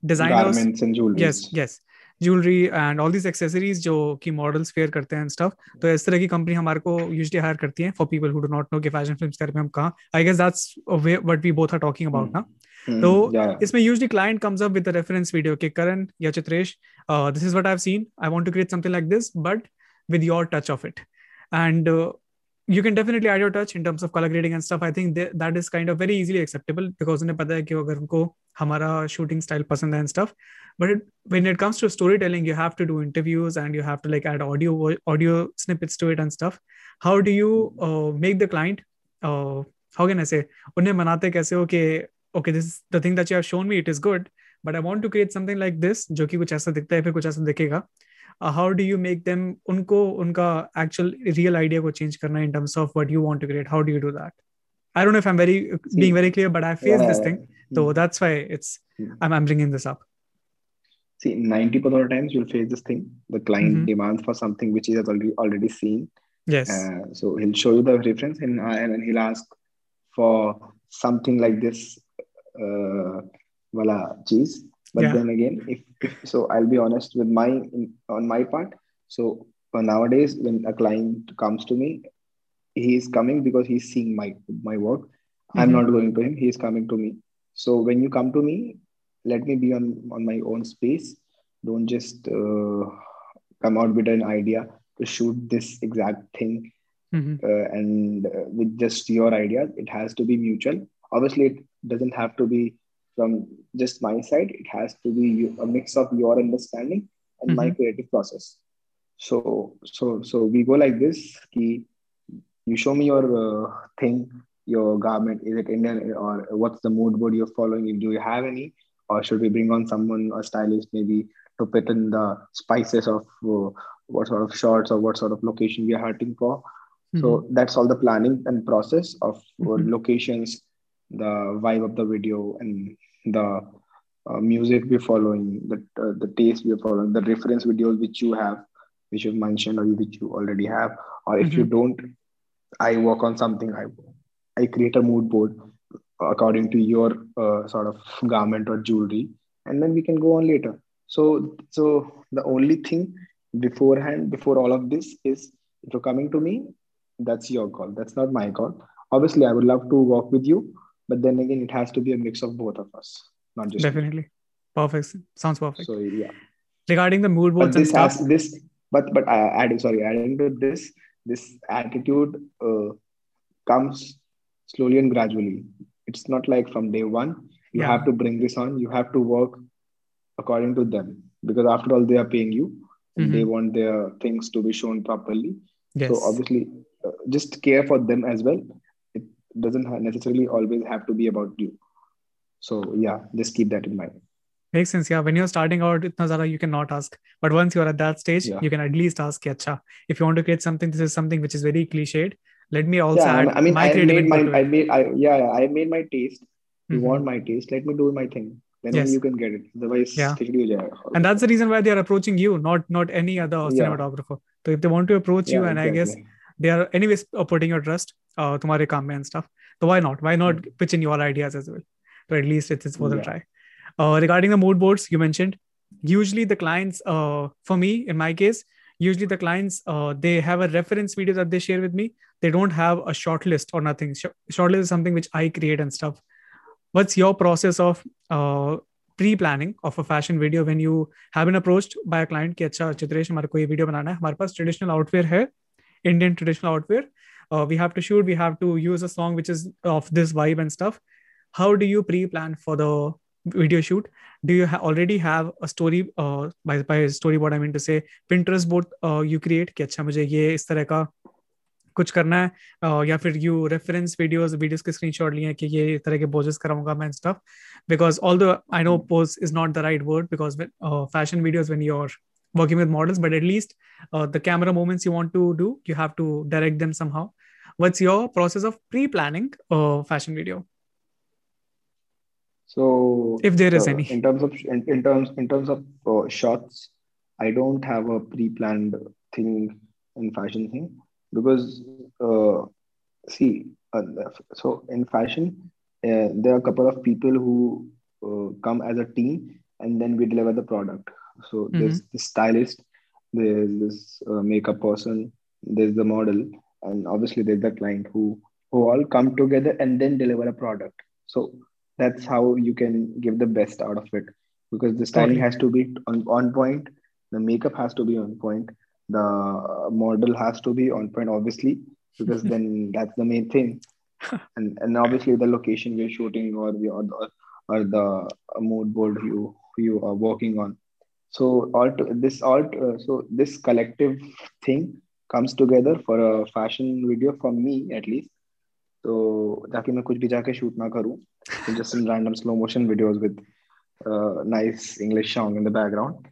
designers. Garments and jewelry. Yes yes. Jewelry and all these accessories जो कि models fair करते हैं stuff तो इस तरह की company हमारे को यूजुअली हायर करती है for people who do not know कि फ़ैशन फिल्म्स कर में हम कहाँ I guess that's what we both are talking about ना? Hmm, तो इसमें usually client comes up with the reference video कि करण या Chitresh this is what I have seen I want to create something like this but with your touch of it. And uh, you can definitely add your touch in terms of color grading and stuff i think th- that is kind of very easily acceptable because उन्हें पता है कि अगर उनको हमारा shooting style पसंद है and stuff but it, when it comes to storytelling you have to do interviews and you have to like add audio audio snippets to it and stuff how do you uh, make the client uh, how can i say उन्हें मनाते कैसे हो कि okay this is the thing that you have shown me it is good but i want to create something like this जो कि कुछ ऐसा दिखता है फिर कुछ ऐसा दिखेगा uh, Uh, how do you make them unko unka actual real idea ko change karna in terms of what you want to create? How do you do that? I don't know if i'm very being very clear but i face this thing. So hmm. that's why it's hmm. I'm, I'm bringing this up. See 90% of the times you'll face this thing. The client mm-hmm. demands for something which he has already already seen. Yes. Uh, so he'll show you the reference uh, and, and he'll ask for something like this uh, voila cheese. But Yeah. then again, if, if so, I'll be honest with my in, on my part. So uh, nowadays, when a client comes to me, he is coming because he's seeing my my work. I'm Mhm. not going to him. He is coming to me. So when you come to me, let me be on on my own space. Don't just uh, come out with an idea to shoot this exact thing Mhm. uh, and uh, with just your ideas. It has to be mutual. Obviously, it doesn't have to be from just my side. It has to be a mix of your understanding and my Mhm. creative process. So so so we go like this. Ki you show me your uh, thing, your garment. Is it Indian or what's the mood board you're following? Do you have any, or should we bring on someone, a stylist, maybe to put in the spices of uh, what sort of shots or what sort of location we are hunting for? So that's all the planning and process of uh, Mhm. locations, the vibe of the video, and the uh, music we're following, the uh, the taste we're following, the reference videos which you have, which you've mentioned or which you already have, or if you don't, I work on something. I I create a mood board according to your uh, sort of garment or jewelry, and then we can go on later. So so the only thing beforehand, before all of this, is if you're coming to me, that's your call. That's not my call. Obviously, I would love to work with you, but then again, it has to be a mix of both of us, not just me. definitely perfect sounds perfect So yeah, regarding the mood but boards and this stuff has this, but but uh, adding sorry, adding to this, this attitude uh, comes slowly and gradually. It's not like from day one. You Yeah. have to bring this on. You have to work according to them because after all, they are paying you. And They want their things to be shown properly. yes So obviously, uh, just care for them as well doesn't necessarily always have to be about you so yeah just keep that in mind makes sense yeah when you're starting out with Nazara, you cannot ask but once you're at that stage yeah. you can at least ask Yeah. if you want to create something this is something which is very cliched let me also yeah, add i mean my i made my i made i yeah i made my taste you mm-hmm. want my taste let me do my thing then yes. you can get it otherwise yeah. and that's the reason why they are approaching you not not any other yeah. cinematographer so if they want to approach yeah, you and exactly. i guess they are anyways putting your trust uh तुम्हारे काम में and stuff so why not why not Mm. pitch in your ideas as well so at least it's, it's worth a Yeah. try uh regarding the mood boards you mentioned usually the clients uh for me in my case usually the clients uh they have a reference video that they share with me they don't have a short list or nothing Sh- short list is something which i create and stuff what's your process of uh pre-planning of a fashion video when you have been approached by a client कि अच्छा चित्रेश हमारे को ये video बनाना है हमारे पास traditional outfit है Indian traditional outfit uh, we have to shoot we have to use a song which is of this vibe and stuff how do you pre-plan for the video shoot do you ha- already have a story uh, by by storyboard i mean to say pinterest board uh, you create कि अच्छा मुझे ये इस तरह का कुछ करना है uh, या फिर यू रेफरेंस वीडियोस वीडियोस के स्क्रीनशॉट लिए हैं कि ये तरह के पोजेस कराऊंगा मैं stuff because all the I know pose is not the right word because fashion videos when you are working with models but at least uh, the camera moments you want to do you have to direct them somehow what's your process of pre-planning a fashion video? So if there is uh, any. in terms of in, in terms in terms of uh, shots i don't have a pre-planned thing in fashion thing because uh, see uh, so in fashion uh, there are a couple of people who uh, come as a team and then we deliver the product. So mm-hmm. there's the stylist there's this uh, makeup person there's the model and obviously there's the client who who all come together and then deliver a product. So that's how you can give the best out of it because the styling has to be on, on point the makeup has to be on point the model has to be on point obviously because [LAUGHS] then that's the main thing. [LAUGHS] And and obviously the location you're shooting or the or, the, or the mood board you you are working on. So all to, this all to, so this collective thing comes together for a fashion video for me at least so ताकि मैं कुछ भी जाके shoot ना करूँ just in random slow motion videos with uh, nice English song in the background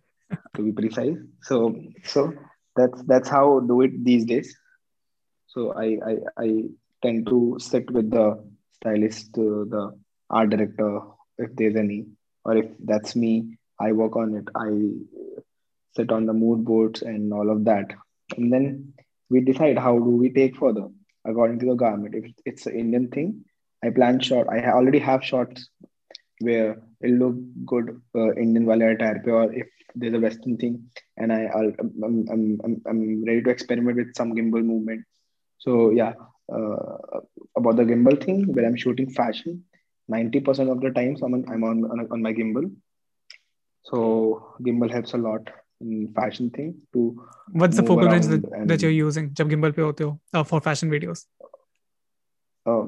to be precise so so that's that's how I do it these days. So I I, I tend to sit with the stylist, uh, the art director, if there's any, or if that's me, I work on it. I sit on the mood boards and all of that, and then we decide how do we take further according to the garment. If it's an Indian thing, I plan short. I already have shots where it'll look good uh, Indian wale attire or if there's a Western thing, and I I'll, I'm, I'm, I'm, I'm ready to experiment with some gimbal movement. So yeah, uh, about the gimbal thing, when I'm shooting fashion, 90% of the times I'm on, I'm on, on, on my gimbal. So gimbal helps a lot in fashion thing to what's the focal length that, that, you're using जब gimbal पे होते हो uh, for fashion videos uh,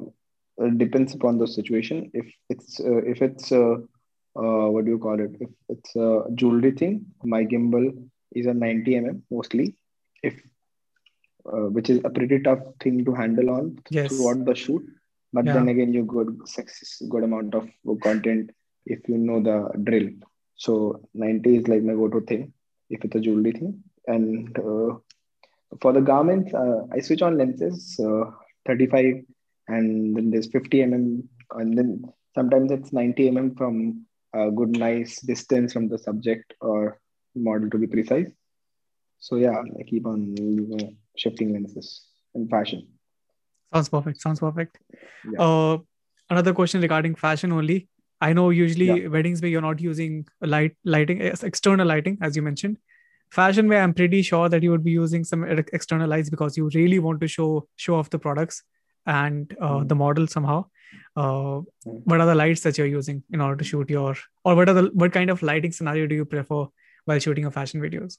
it depends upon the situation if it's uh, if it's uh, uh, what do you call it? If it's a jewelry thing, my gimbal is a 90 mm mostly. If uh, which is a pretty tough thing to handle on yes. throughout the shoot. But yeah. then again, you got good amount of content if you know the drill. So 90 is like my go-to thing if it's a jewelry thing. And uh, for the garments, uh, I switch on lenses, uh, 35, and then there's 50 mm, and then sometimes it's 90 mm from a good nice distance from the subject or model to be precise so yeah i keep on shifting lenses in fashion sounds perfect sounds perfect yeah. uh, another question regarding fashion only i know usually yeah. weddings where you're not using light lighting external lighting as you mentioned. Fashion where i'm pretty sure that you would be using some external lights because you really want to show show off the products and uh, mm. the model somehow. Uh, what are the lights that you're using in order to shoot your or what are the what kind of lighting scenario do you prefer while shooting your fashion videos?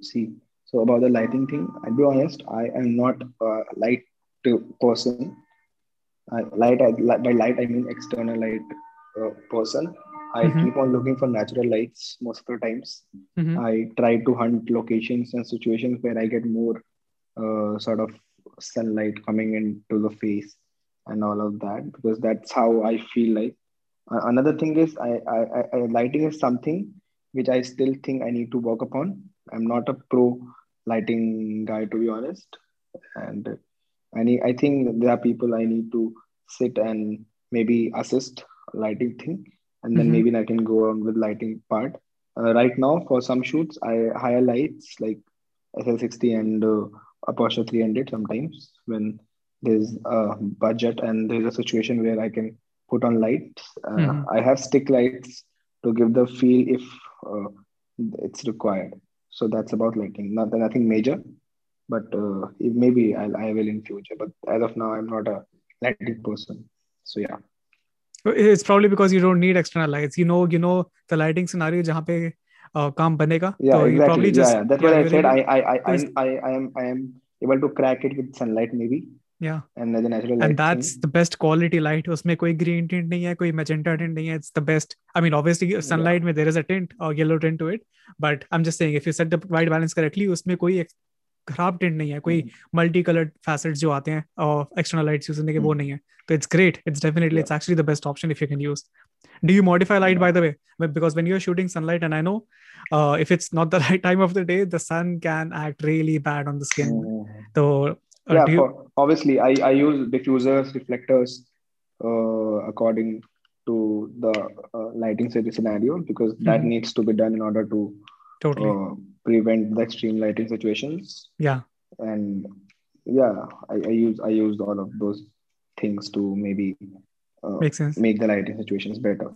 See so about the lighting thing i'll be honest i am not a light to person I, light I, by light i mean external light uh, person i mm-hmm. keep on looking for natural lights most of the times mm-hmm. i try to hunt locations and situations where i get more uh, sort of sunlight coming into the face and all of that because that's how I feel like. Uh, another thing is I, I, I, lighting is something which I still think I need to work upon. I'm not a pro lighting guy to be honest, and I need, I think there are people I need to sit and maybe assist lighting thing, and then mm-hmm. maybe I can go on with lighting part. Uh, right now, for some shoots, I hire lights like SL60 and uh, Aputure 300 sometimes when there's a budget and there's a situation where I can put on lights. Uh, mm-hmm. I have stick lights to give the feel if uh, it's required. So that's about lighting. Not nothing major, but uh, maybe I'll, I will in future. But as of now, I'm not a lighting person. So yeah. It's probably because you don't need external lights. You know, you know the lighting scenario जहाँ पे uh, काम बनेगा. Yeah, so exactly. you probably just yeah, yeah. That's yeah, what I you're said. able- I, I, I, I, There's- I, I am, I am able to crack it with sunlight maybe, yeah. and the natural light. and that's the best quality light उसमें कोई green tint नहीं है कोई magenta tint नहीं है it's the best I mean obviously sunlight में there is a tint or yellow tint to it but I'm just saying if you set the white balance correctly उसमें कोई ex- खराब tint नहीं है कोई multi coloured facets जो आते हैं और एक्सटर्नल लाइट्स यूज करने के वो Hmm. नहीं है तो it's great it's definitely Yeah. it's actually the best option if you can use do you modify light by the way But because when you're shooting sunlight and I know uh, if it's not the [LAUGHS] right time of the day the sun can act really bad on the skin Mhm. so uh, yeah, do you, for, obviously, I, I use diffusers, reflectors, uh, according to the uh, lighting scenario because that Mhm. needs to be done in order to totally uh, prevent the extreme lighting situations. yeah And yeah, I, I use I used all of those things to maybe uh, makes sense make the lighting situations better.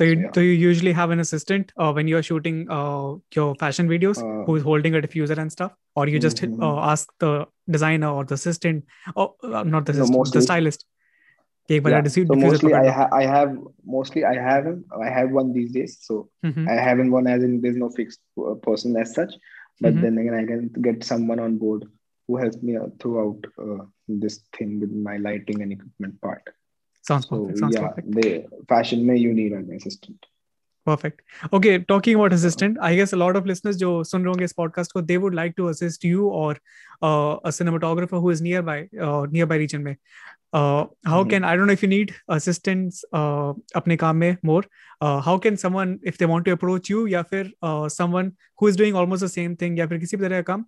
So you, Yeah. so you usually have an assistant uh, when you're shooting uh, your fashion videos Uh, who is holding a diffuser and stuff, or you just Mhm. uh, ask the designer or the assistant, or uh, not the No, assistant, the stylist. कि एक बार yeah. diffu- So diffuser mostly पकड़ I low. ha- I have mostly I have I have one these days. So Mhm. I haven't one as in there's no fixed uh, person as such, but Mhm. then again I can get someone on board who helps me uh, throughout uh, this thing with my lighting and equipment part. Sounds So perfect. Sounds yeah, perfect. the fashion may you need an assistant. Perfect. Okay, talking about assistant, I guess a lot of listeners जो सुन रहे होंगे इस podcast को, they would like to assist you or uh, a cinematographer who is nearby, uh, nearby region में. uh, how hmm. can i don't know if you need assistance uh, apne kaam mein more. Uh, how can someone if they want to approach you ya fir uh, someone who is doing almost the same thing ya fir kisi bhi tarah ka kaam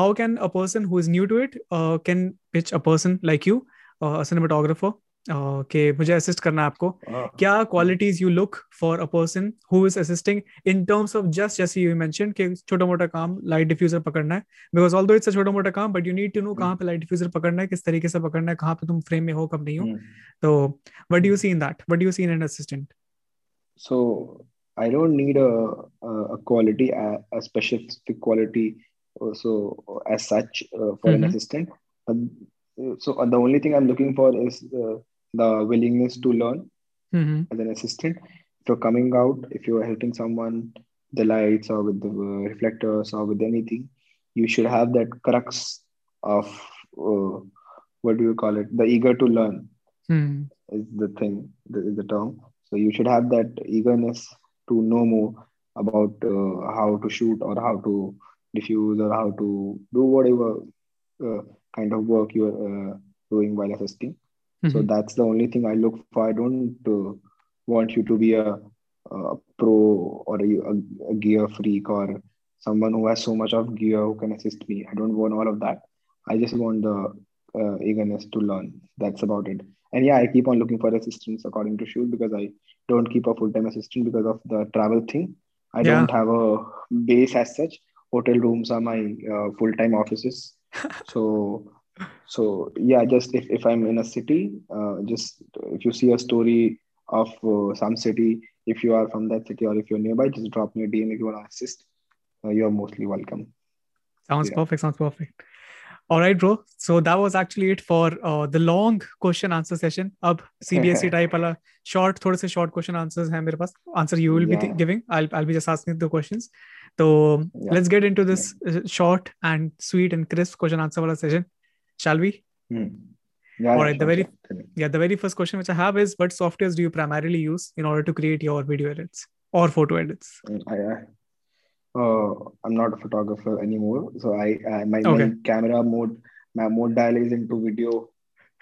how can a person who is new to it uh, can pitch a person like you uh, a cinematographer? Uh, okay okay, मुझे assist करना है आपको। uh, क्या qualities you look for a person who is assisting in terms of just जैसे you mention कि छोटा मोटा काम लाइट डिफ्यूजर पकड़ना है। बिकॉज़ ऑल इट्स अ छोटा मोटा काम but you need to know कहाँ पे लाइट डिफ्यूजर पकड़ना है किस तरीके से पकड़ना है कहाँ पे तुम फ्रेम में हो कब नहीं हो। तो what you see in that what you see in an assistant so I don't need a quality a specific quality so as such for an assistant so the only thing I am looking for is the willingness to learn mm-hmm. as an assistant. If you're coming out, if you're helping someone the lights or with the reflectors or with anything, you should have that crux of uh, what do you call it? The eager to learn hmm is the thing, the, is the term. So you should have that eagerness to know more about uh, how to shoot or how to diffuse or how to do whatever uh, kind of work you're uh, doing while assisting. So Mhm. that's the only thing I look for. I don't uh, want you to be a, a pro or a, a, gear freak or someone who has so much of gear who can assist me. I don't want all of that. I just want the uh, eagerness to learn. That's about it. And yeah, I keep on looking for assistants according to shoot because I don't keep a full time assistant because of the travel thing. I Yeah. don't have a base as such. Hotel rooms are my uh, full time offices. [LAUGHS] so so yeah just if, if i'm in a city uh, just if you see a story of uh, some city if you are from that city or if you're nearby just drop me a dm if you want to assist. Uh, you're mostly welcome. Sounds yeah. perfect sounds perfect. All right bro. So that was actually it for uh, the long question answer session. Of CBSE [LAUGHS] type wala short thode se short question answers hain mere paas. Answer you will yeah. be th- giving. I'll i'll be just asking the questions. So yeah. let's get into this uh, short and sweet and crisp question answer wala session shall we Hmm. yeah, All right, the very- sure. Tell me. yeah the very first question which I have is what softwares do you primarily use in order to create your video edits or photo edits Mm, I, I, uh, I'm not a photographer anymore, so I, I my, Okay. camera mode, my mode dial is into video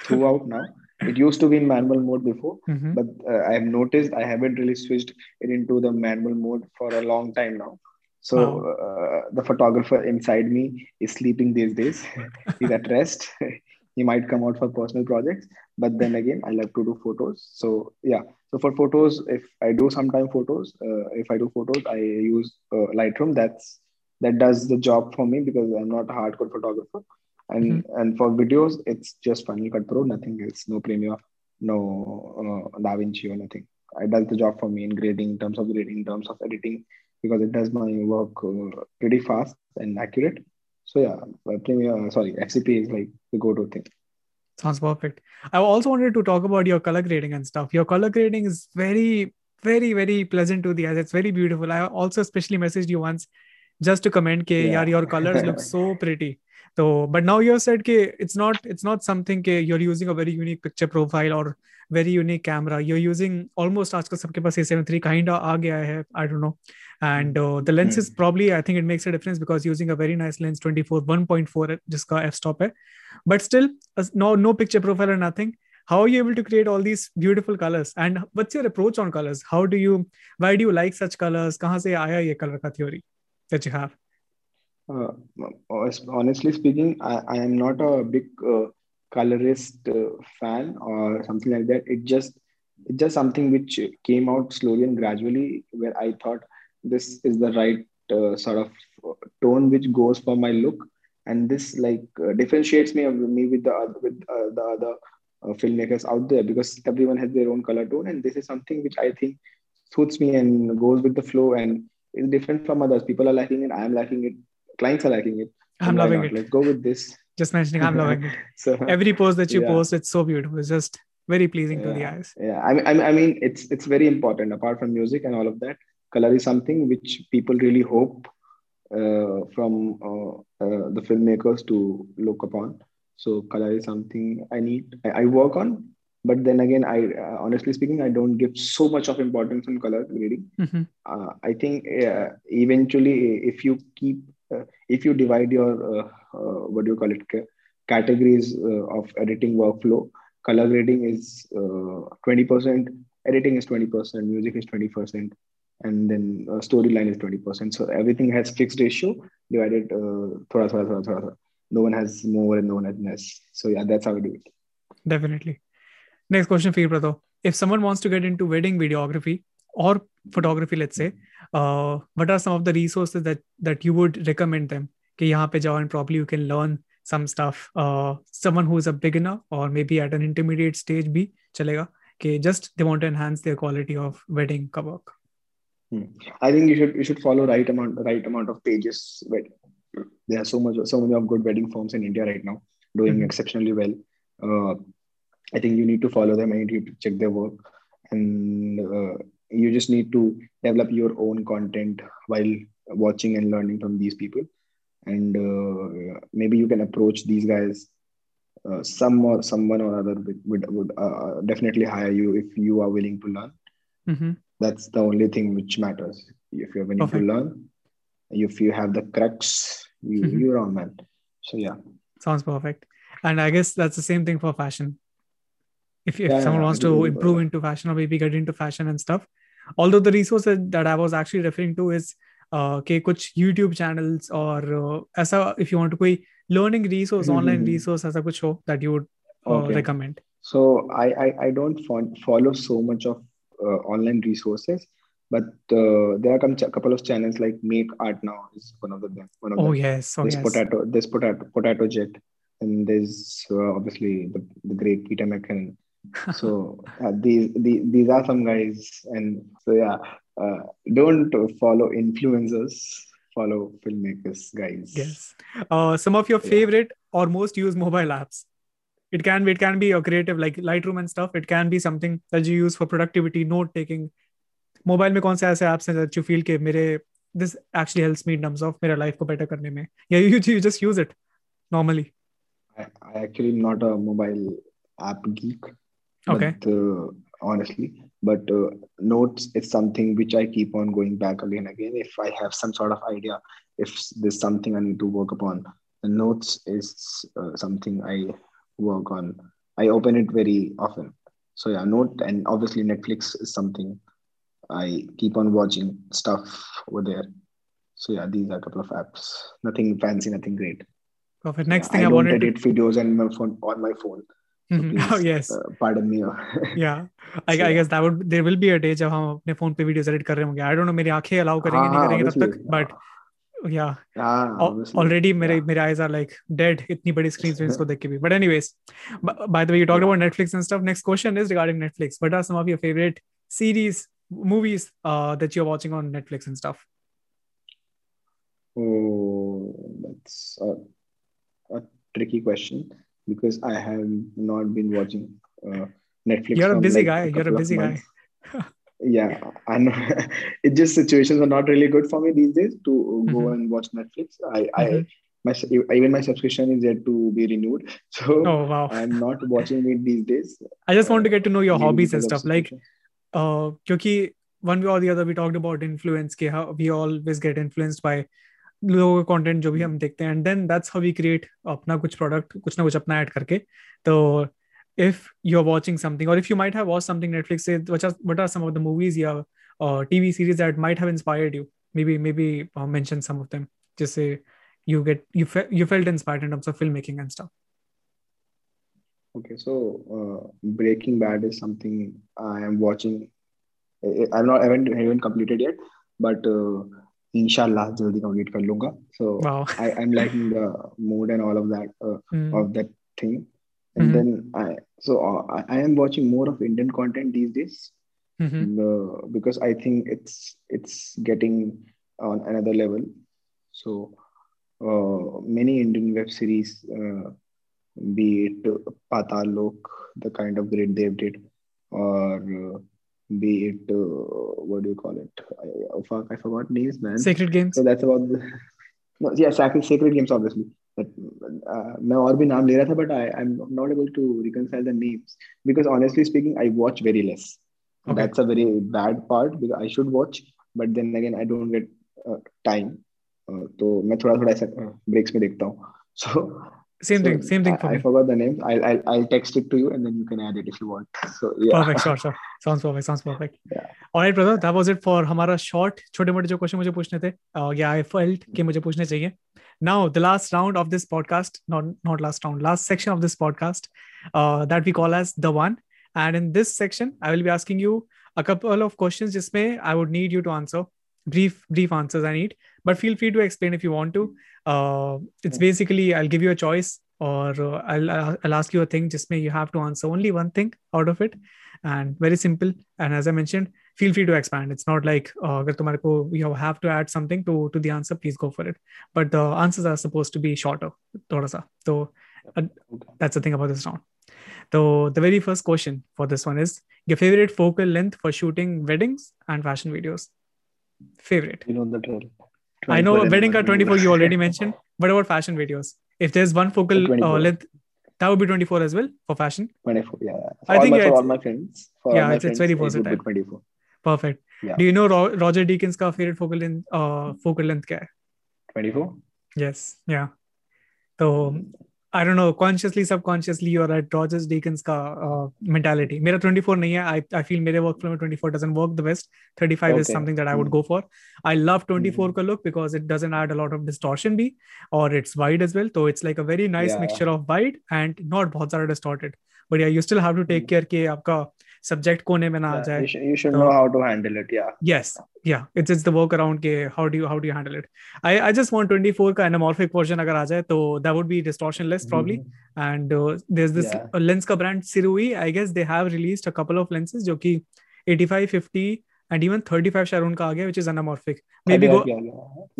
throughout now. It used to be in manual mode before, Mhm. but uh, I have noticed I haven't really switched it into the manual mode for a long time now. So uh, the photographer inside me is sleeping these days. [LAUGHS] He's at rest. [LAUGHS] he might come out for personal projects, but then again, I love to do photos. So yeah, so for photos, if I do sometime photos, uh, if I do photos, I use uh, Lightroom. That's that does the job for me because I'm not a hardcore photographer. And and for videos, it's just Final Cut Pro, nothing else, no Premiere, no uh, DaVinci or nothing. It does the job for me in grading, in terms of grading, in terms of editing, because it does my work uh, pretty fast and accurate. So yeah, Premiere, uh, sorry, FCP is like the go-to thing. Sounds perfect. I also wanted to talk about your color grading and stuff. Your color grading is very, very, very pleasant to the eyes. It's very beautiful. I also especially messaged you once just to comment ke, yeah. your colors look so pretty. So, but now you have said ke it's not it's not something ke you're using a very unique picture profile or very unique camera. You're using almost आजकल सबके पास A73 kind of आ गया है. I don't know and uh, the lens is hmm. probably i think it makes a difference because using a very nice lens 24 1.4 uh, jiska f-stop hai. but still no no picture profile or nothing. How are you able to create all these beautiful colors? And what's your approach on colors? How do you why do you like such colors? Kahan se aaya ye color ka theory that you have? Uh, uh honestly speaking I, I, am not a big uh, colorist uh, fan or something like that. It just it's just something which came out slowly and gradually where i thought this is the right uh, sort of tone which goes for my look, and this like uh, differentiates me me with the with uh, the other filmmakers out there because everyone has their own color tone, and this is something which I think suits me and goes with the flow and is different from others. People are liking it. I am liking it clients are liking it. I'm loving it. Let's go with this. Just mentioning, I'm loving it. [LAUGHS] so every post that you yeah. post, it's so beautiful. It's just very pleasing yeah. to the eyes. Yeah, I mean, I mean, it's it's very important. Apart from music and all of that, color is something which people really hope uh, from uh, uh, the filmmakers to look upon. So color is something I need. I, I work on, but then again, I uh, honestly speaking, I don't give so much of importance on color grading. Mm-hmm. Uh, I think uh, eventually, if you keep uh, if you divide your uh, uh, what do you call it categories of editing workflow color grading is 20% editing is 20% music is 20% and then uh, storyline is 20%. So everything has fixed ratio divided uh, thoda, thoda, thoda, thoda. No one has more and no one has less. So yeah, that's how we do it. Definitely. Next question for you, brother. If someone wants to get into wedding videography or photography, let's say, uh, what are some of the resources that that you would recommend them कि यहाँ पे जाओ and probably you can learn some stuff uh, someone who is a beginner or maybe at an intermediate stage भी चलेगा कि just they want to enhance their quality of wedding का work hmm. I think you should you should follow right amount right amount of pages but there are so much so many of good wedding firms in India right now doing mm-hmm. exceptionally well uh, I think you need to follow them and you need to check their work and uh, you just need to develop your own content while watching and learning from these people and uh, maybe you can approach these guys uh, some or someone or other would, would uh, definitely hire you if you are willing to learn mm-hmm that's the only thing which matters if you're willing Perfect. to learn if you have the crux you, mm-hmm. you're on man so yeah sounds perfect and i guess that's the same thing for fashion if, if yeah, someone wants to improve into fashion or maybe get into fashion and stuff although the resources that I was actually referring to is uh, कि कुछ YouTube channels और uh, ऐसा if you want to कोई learning resource mm-hmm. online resource ऐसा कुछ हो that you would uh, okay. recommend so I, I I don't follow so much of uh, online resources but uh, there are a couple of channels like make art now is one of them one of oh them. yes oh, this yes. potato this potato potato jet and there's uh, obviously the, the great peter mckinnon [LAUGHS] so uh, these, these these are some guys and so yeah uh, don't follow influencers follow filmmakers guys yes uh, some of your favorite yeah. or most used mobile apps it can be it can be a creative like lightroom and stuff it can be something that you use for productivity note taking mobile में कौन से ऐसे apps हैं that you feel के मेरे this actually helps me in terms of मेरा life को better करने में yeah you, you just use it normally I, I actually am not a mobile app geek okay but, uh, honestly but uh, notes is something which i keep on going back again and again if i have some sort of idea if there's something i need to work upon the notes is uh, something i work on i open it very often so yeah note and obviously netflix is something i keep on watching stuff over there so yeah these are a couple of apps nothing fancy nothing great perfect next yeah, thing i, I wanted edit to... videos on my phone on my phone oh [LAUGHS] yes uh, pardon me [LAUGHS] yeah I, so, I guess that would there will be a day जब हम अपने phone पे videos edit कर रहे होंगे आई don't no मेरी आंखें allow करेंगे नहीं करेंगे तब तक but yeah. Ah, already my yeah. eyes are like dead. itni badi screens pe isko dekh ke bhi but anyways by the way you talked about netflix and stuff. Next question is regarding netflix. What are some of your favorite series movies uh, that you're watching on netflix and stuff? Oh that's a, a tricky question because i have not been watching uh, netflix you're a busy like guy. a you're a busy guy. [LAUGHS] months. yeah, I know. [LAUGHS] it just situations are not really good for me these days to go Mhm. and watch Netflix. I, Mhm. I, my even my subscription is yet to be renewed, [LAUGHS] so Oh wow. I'm not watching it these days. I just want to get to know your maybe hobbies and because of stuff. Like, subscription. uh, क्योंकि one way or the other we talked about influence के how we always get influenced by लोगों का content जो भी हम देखते हैं and then that's how we create अपना कुछ product कुछ ना कुछ अपना ऐड करके तो if you're watching something or if you might have watched something Netflix say what are what are some of the movies या uh, TV series that might have inspired you maybe maybe uh, mention some of them just say you get you fe- you felt inspired in terms of filmmaking and stuff Okay, so uh, Breaking Bad is something I am watching. I- I'm not I haven't haven't completed yet, but uh, inshallah jaldi complete kar lunga. So wow I I'm liking the mood and all of that uh, [LAUGHS] Mm, of that thing. And Mhm. then I so uh, I, I am watching more of Indian content these days mhm, uh, because I think it's it's getting on another level. So uh, many Indian web series, uh, be it uh, Patal Lok, the kind of grade they did, or uh, be it uh, what do you call it? I, oh, fuck, I forgot names, man. sacred games So that's about the [LAUGHS] no, yeah, sacred, sacred games, obviously. But uh, मैं और भी नाम ले रहा था, but I I'm not able to reconcile the names because honestly speaking, I watch very less. Okay. That's a very bad part because I should watch, but then again I don't get uh, time. Uh, तो मैं थोड़ा थोड़ा ऐसा breaks में देखता हूँ. So same so thing same thing I, for I me forgot the names. I'll, I'll I'll text it to you and then you can add it if you want. So yeah. perfect sure sure sounds perfect sounds perfect Yeah. all right brother that was it for हमारा short छोटे मोटे जो question मुझे पूछने थे uh, yeah I felt कि मुझे पूछने चाहिए Now, the last round of this podcast, not not last round, last section of this podcast, uh, that we call as the one. And in this section, I will be asking you a couple of questions. Just may I would need you to answer brief brief answers. I need, but feel free to explain if you want to. Uh, it's basically I'll give you a choice, or uh, I'll I'll ask you a thing. Just may you have to answer only one thing out of it, and very simple. And as I mentioned, feel free to expand. It's not like uh, you have to add something to to the answer please go for it. But the answers are supposed to be shorter so uh, that's the thing about this round. So the very first question for this one is your favorite focal length for shooting weddings and fashion videos? Favorite. You know the drill. I know wedding car 24 you already mentioned. What about fashion videos? If there's one focal uh, length, that would be 24 as well for fashion? 24 yeah. I think my, yeah, for all my friends. Yeah it's, it's very versatile. 24 perfect. Yeah. Do you know Ro- Roger Deakins का favorite focal length uh, focal length क्या है? 24. Yes. Yeah. तो I don't know consciously subconsciously और eight Rogers Deakins का mentality मेरा 24 नहीं है I I feel मेरे वर्क फ्लो में 24 doesn't work the best 35 is something that I would go for I love 24 का look because it doesn't add a lot of distortion भी और it's wide as well तो it's like a very nice mixture of wide and not बहुत सारा distorted but you still have to take care कि आपका subject कोने में ना आ जाए you should know how to handle it yeah yes yeah it's it's the work around के how do you how do you handle it I I just want 24 का anamorphic version अगर आ जाए तो that would be distortionless probably and there is this lens का brand Sirui I guess they have released a couple of lenses जो कि 85 50 and even 35 शायद उनका आ गया which is anamorphic maybe go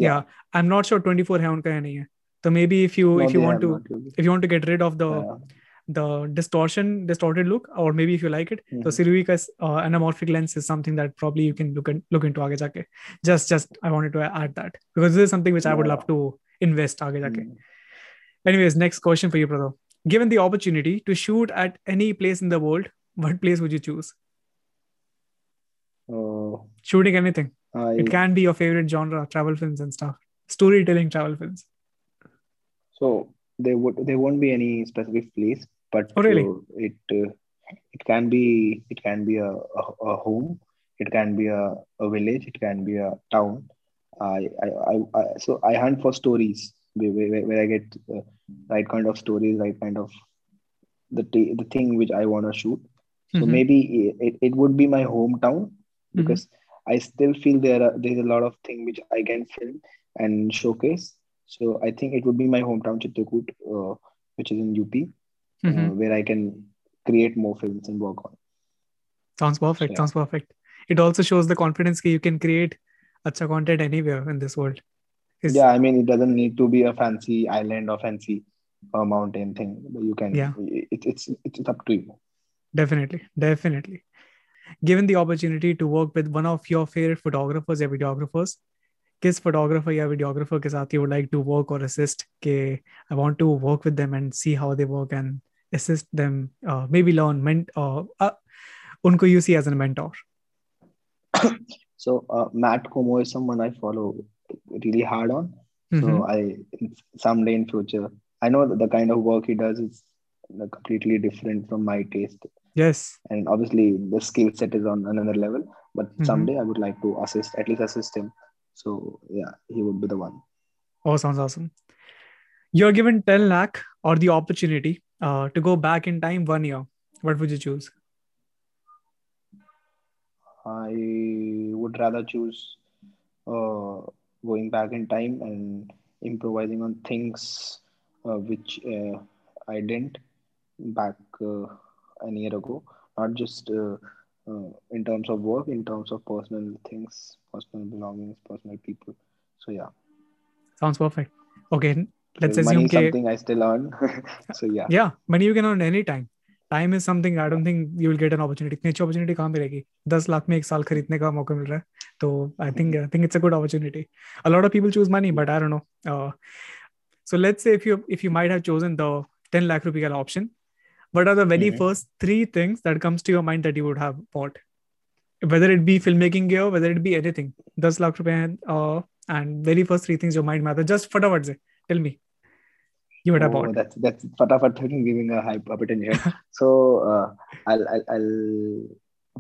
yeah I am not sure 24 है उनका है नहीं है. तो maybe if you if you want to if you want to get rid of the the distortion distorted look or maybe if you like it mm-hmm. so Sirvika's uh, anamorphic lens is something that probably you can look and look into aage jaake. just just i wanted to add that because this is something which i would love to invest aage jaake. Mm-hmm. anyways next question for you brother given the opportunity to shoot at any place in the world what place would you choose uh, shooting anything I... it can be your favorite genre travel films and stuff storytelling travel films so there would there won't be any specific place, but Oh, really? it uh, it can be it can be a, a, a home, it can be a, a village, it can be a town. I I, I, I so I hunt for stories where, where, where I get uh, right kind of stories, right kind of the t- the thing which I want to shoot. So Mhm. maybe it, it would be my hometown because I still feel there are there's a lot of thing which I can film and showcase. So I think it would be my hometown Chitrakoot, uh, which is in UP, uh, Mhm. where I can create more films and work on. sounds perfect Yeah. sounds perfect it also shows the confidence that you can create acha content anywhere in this world It's- Yeah, I mean it doesn't need to be a fancy island or fancy a mountain thing you can Yeah. it, it's it's up to you definitely definitely given the opportunity to work with one of your favorite photographers या videographers किस photographer या videographer के साथ you would like to work or assist? के I want to work with them and see how they work and assist them uh, maybe learn ment uh, uh, unko you as a mentor. So uh, Matt Komo is someone i follow really hard on. Mm-hmm. so i someday in future i know the kind of work he does is completely different from my taste. Yes. And obviously the skill set is on another level but mm-hmm. someday i would like to assist at least assist him so yeah he would be the one. Oh sounds awesome. You're given 10 lakh or the opportunity uh, to go back in time one year. What would you choose? I would rather choose uh, going back in time and improvising on things uh, which uh, i didn't back uh, an year ago. Not just uh, uh, in terms of work in terms of personal things personal belongings personal people so yeah sounds perfect okay let's money assume is ke, something i still earn [LAUGHS] so yeah yeah money you can earn anytime time is something i don't think you will get an opportunity इतनी अच्छी opportunity कहाँ मिलेगी दस लाख में एक साल खरीदने का मौका मिल रहा है तो i think i think it's a good opportunity a lot of people choose money but i don't know uh, so let's say if you if you might have chosen the 10 lakh rupee ka option what are the very Mhm. first three things that comes to your mind that you would have bought whether it be filmmaking gear whether it be anything 10 lakh रुपए हैं uh, and very first three things your mind matter just फटाफट से tell me you would have Oh, bought that's that's fatafat thinking giving a hype hypertension. [LAUGHS] so uh, I'll, I'll I'll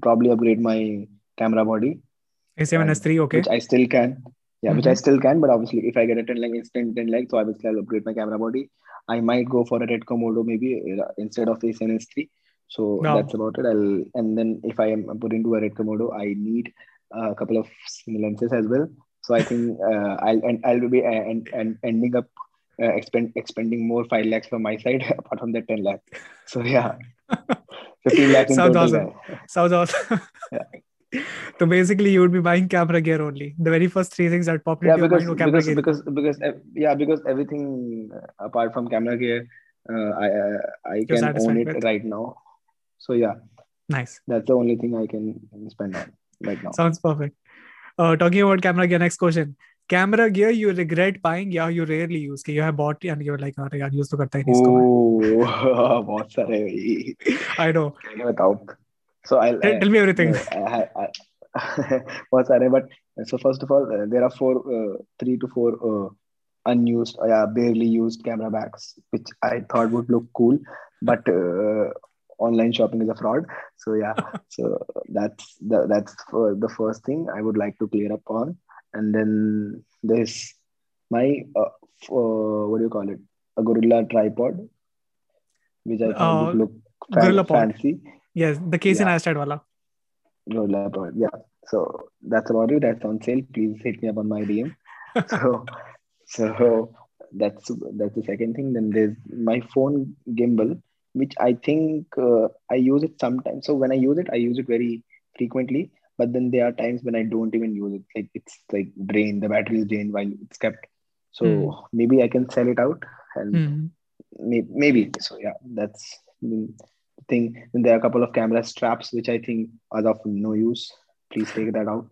probably upgrade my camera body, A7 and S3 okay which I still can. Yeah, which I Mhm. still can, but obviously if I get a 10 like instant 10 like, so I will still upgrade my camera body. I might go for a Red Komodo maybe uh, instead of A7 S3. So Wow. that's about it. I'll and then if I am put into a Red Komodo, I need a couple of lenses as well. So I think [LAUGHS] uh, I'll and I'll be uh, and, and ending up uh, expend expending more five lakhs from my side [LAUGHS] apart from that 10 lakhs. So yeah, [LAUGHS] 15 lakhs in Sounds total. awesome. Sounds awesome. [LAUGHS] so basically, you would be buying camera gear only. The very first three things that popped Yeah, into your because mind were camera because gear. because because uh, yeah because everything uh, apart from camera gear, uh, I uh, I can satisfied own it with. right now. So yeah, nice. that's the only thing I can spend on right now. Sounds perfect. Uh, talking about camera gear, next question. Camera gear you regret buying, yeah, you rarely use. कि You have bought and you're like, अरे यार use तो करता ही नहीं इसको मैं." Oh, बहुत सारे भाई I know. so I'll tell, tell me uh, everything. [LAUGHS] I, I, I, [LAUGHS] what's that? But so first of all, uh, there are four, uh, three to four unused, yeah, barely used camera bags, which I thought would look cool, but online shopping is a fraud. So yeah, [LAUGHS] so that's the, that's the first thing I would like to clear up on, and then this, my uh, uh, what do you call it? A gorilla tripod, which I thought uh, would look fan- fancy. Pod. Yes, the case in Yeah. Astad wala. Gorilla Pod. Yeah. So that's about it. That's on sale. Please hit me up on my DM. [LAUGHS] So, so that's that's the second thing. Then there's my phone gimbal, which I think uh, I use it sometimes. So when I use it, I use it very frequently. But then there are times when I don't even use it. Like it's like drained. The battery is drained while it's kept. So Hmm. maybe I can sell it out, and Hmm. may- maybe. So yeah, that's the thing. Then there are a couple of camera straps which I think are of no use. Please take that out.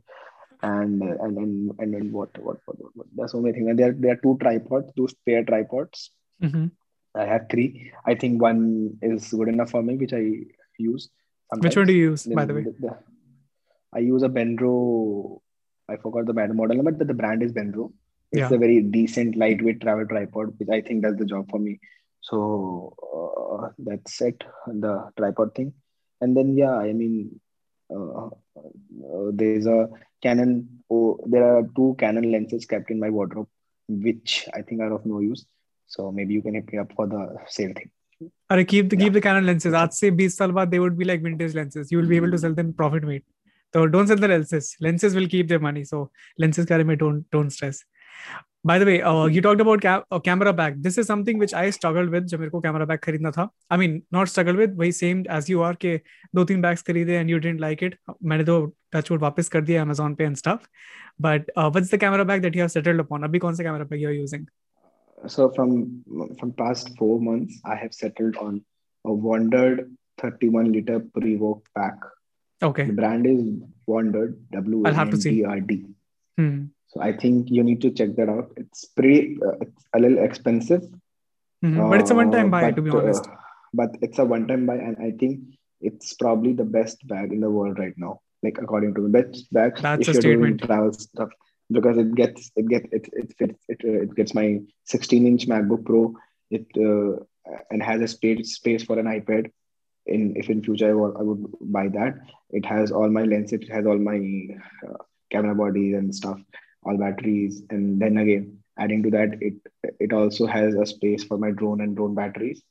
And and then and then what what what what, what? There's so many things. And there there are two tripods, two spare tripods. Mhm. I have three. I think one is good enough for me, which I use. Which one do you use, Then by the way? I use a Benro. I forgot the brand model number, but the brand is Benro. It's Yeah. a very decent, lightweight travel tripod, which I think does the job for me so uh, that's it the tripod thing and then yeah i mean uh, uh there's a canon oh, there are two canon lenses kept in my wardrobe which i think are of no use so maybe you can hit me up for the same thing Or keep the yeah. keep the canon lenses. Aaj se 20 saal they would be like vintage lenses. You will be able to sell them profit made. So don't sell the lenses. Lenses will keep their money. So lenses care me don't don't stress. By the way, uh, you talked about a uh, camera bag. This is something which I struggled with. Jamirko camera bag. I mean, not struggled with, but same as you are. Ke do teen bags kharide and you didn't like it. Maine to touchwood wapis kar Amazon and stuff. But uh, what's the camera bag that you have settled upon? Abhi kaun sa camera bag you are using? So from past four months, I have settled on a WANDRD 31 liter PRVKE pack. Okay. The brand is WANDRD. W A N D R D. Hmm. So I think you need to check that out. It's pretty. Uh, it's a little expensive, Mhm. but it's a one-time uh, buy, but, to be honest. uh, but it's a one-time buy, and I think it's probably the best bag in the world right now. Like according to me, best bag That's if a you're doing statement. travel stuff because it gets it gets it it fits it, uh, it gets my 16 inch MacBook Pro. It uh, and has a space space for an iPad. In if in future I, I would buy that. It has all my lenses. It has all my uh, camera bodies and stuff, all batteries, and then again adding to that, it it also has a space for my drone and drone batteries.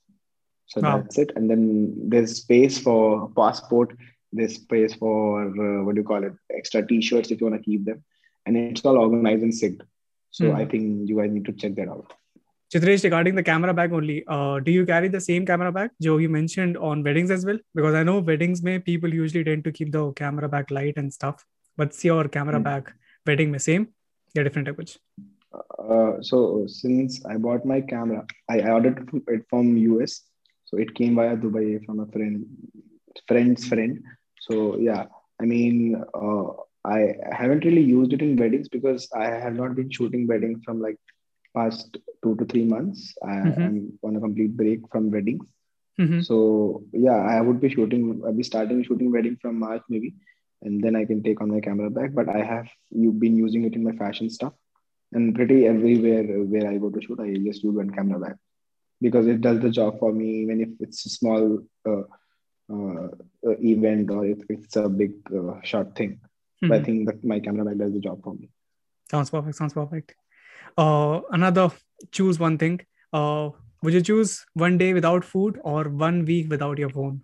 So Wow. that's it. And then there's space for passport. There's space for uh, what do you call it? Extra T-shirts if you want to keep them, and it's all organized and synced. So Hmm. I think you guys need to check that out. Chitresh, regarding the camera bag only, uh, do you carry the same camera bag, Joe, you mentioned on weddings as well? Because I know weddings may people usually tend to keep the camera bag light and stuff. What's your camera Hmm. bag wedding same? yeah different of uh, so since I bought my camera, I ordered it from US. So it came via Dubai from a friend, friend's friend. So yeah, I mean, uh, I haven't really used it in weddings because I have not been shooting weddings from like past two to three months. I, mm-hmm. am mm-hmm. on a complete break from weddings. Mm-hmm. So yeah, I would be shooting. I'll be starting shooting wedding from March maybe and then I can take on my camera back. But I have you been using it in my fashion stuff, and pretty everywhere where I go to shoot, I just use one camera back because it does the job for me. Even if it's a small uh, uh, uh, event or if it's a big uh, short thing, but I Mhm. think that my camera bag does the job for me. Sounds perfect. Sounds perfect. Uh, another choose one thing. Uh, would you choose one day without food or one week without your phone?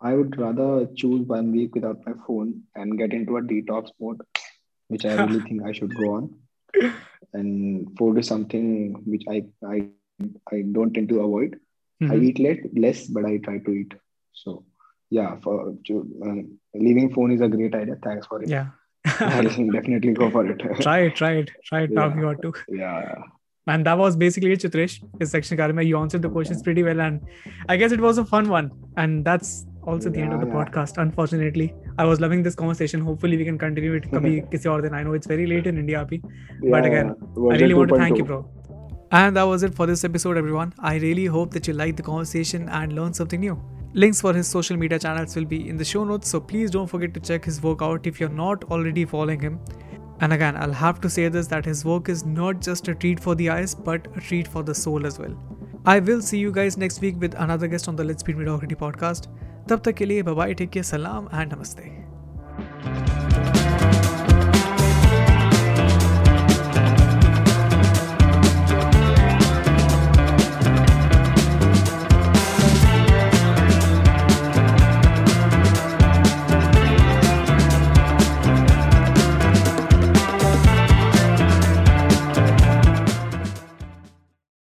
I would rather choose one week without my phone and get into a detox mode, which I really think I should go on. And food is something which I I, I don't tend to avoid. I Mhm. eat less, less, but I try to eat. So yeah, for um, leaving phone is a great idea. Thanks for it. Yeah. [LAUGHS] I'll definitely go for it. [LAUGHS] try it. Try it. Try it now. Yeah. You got to. yeah. And that was basically it, Chitresh. His section Karima, you answered the questions pretty well, and I guess it was a fun one. And that's also the end of the Yeah, podcast. Unfortunately, I was loving this conversation. Hopefully, we can continue it. Kabhi, [LAUGHS] kisi aur din. I know it's very late in India, abhi. yeah again, yeah. I really want to thank 2.0. you, bro. And that was it for this episode, everyone. I really hope that you liked the conversation and learned something new. Links for his social media channels will be in the show notes, so please don't forget to check his work out if you're not already following him. And again, I'll have to say this that his work is not just a treat for the eyes, but a treat for the soul as well. I will see you guys next week with another guest on the Let's Speed Mediocrity podcast. तब तक के लिए Babai take के सलाम and नमस्ते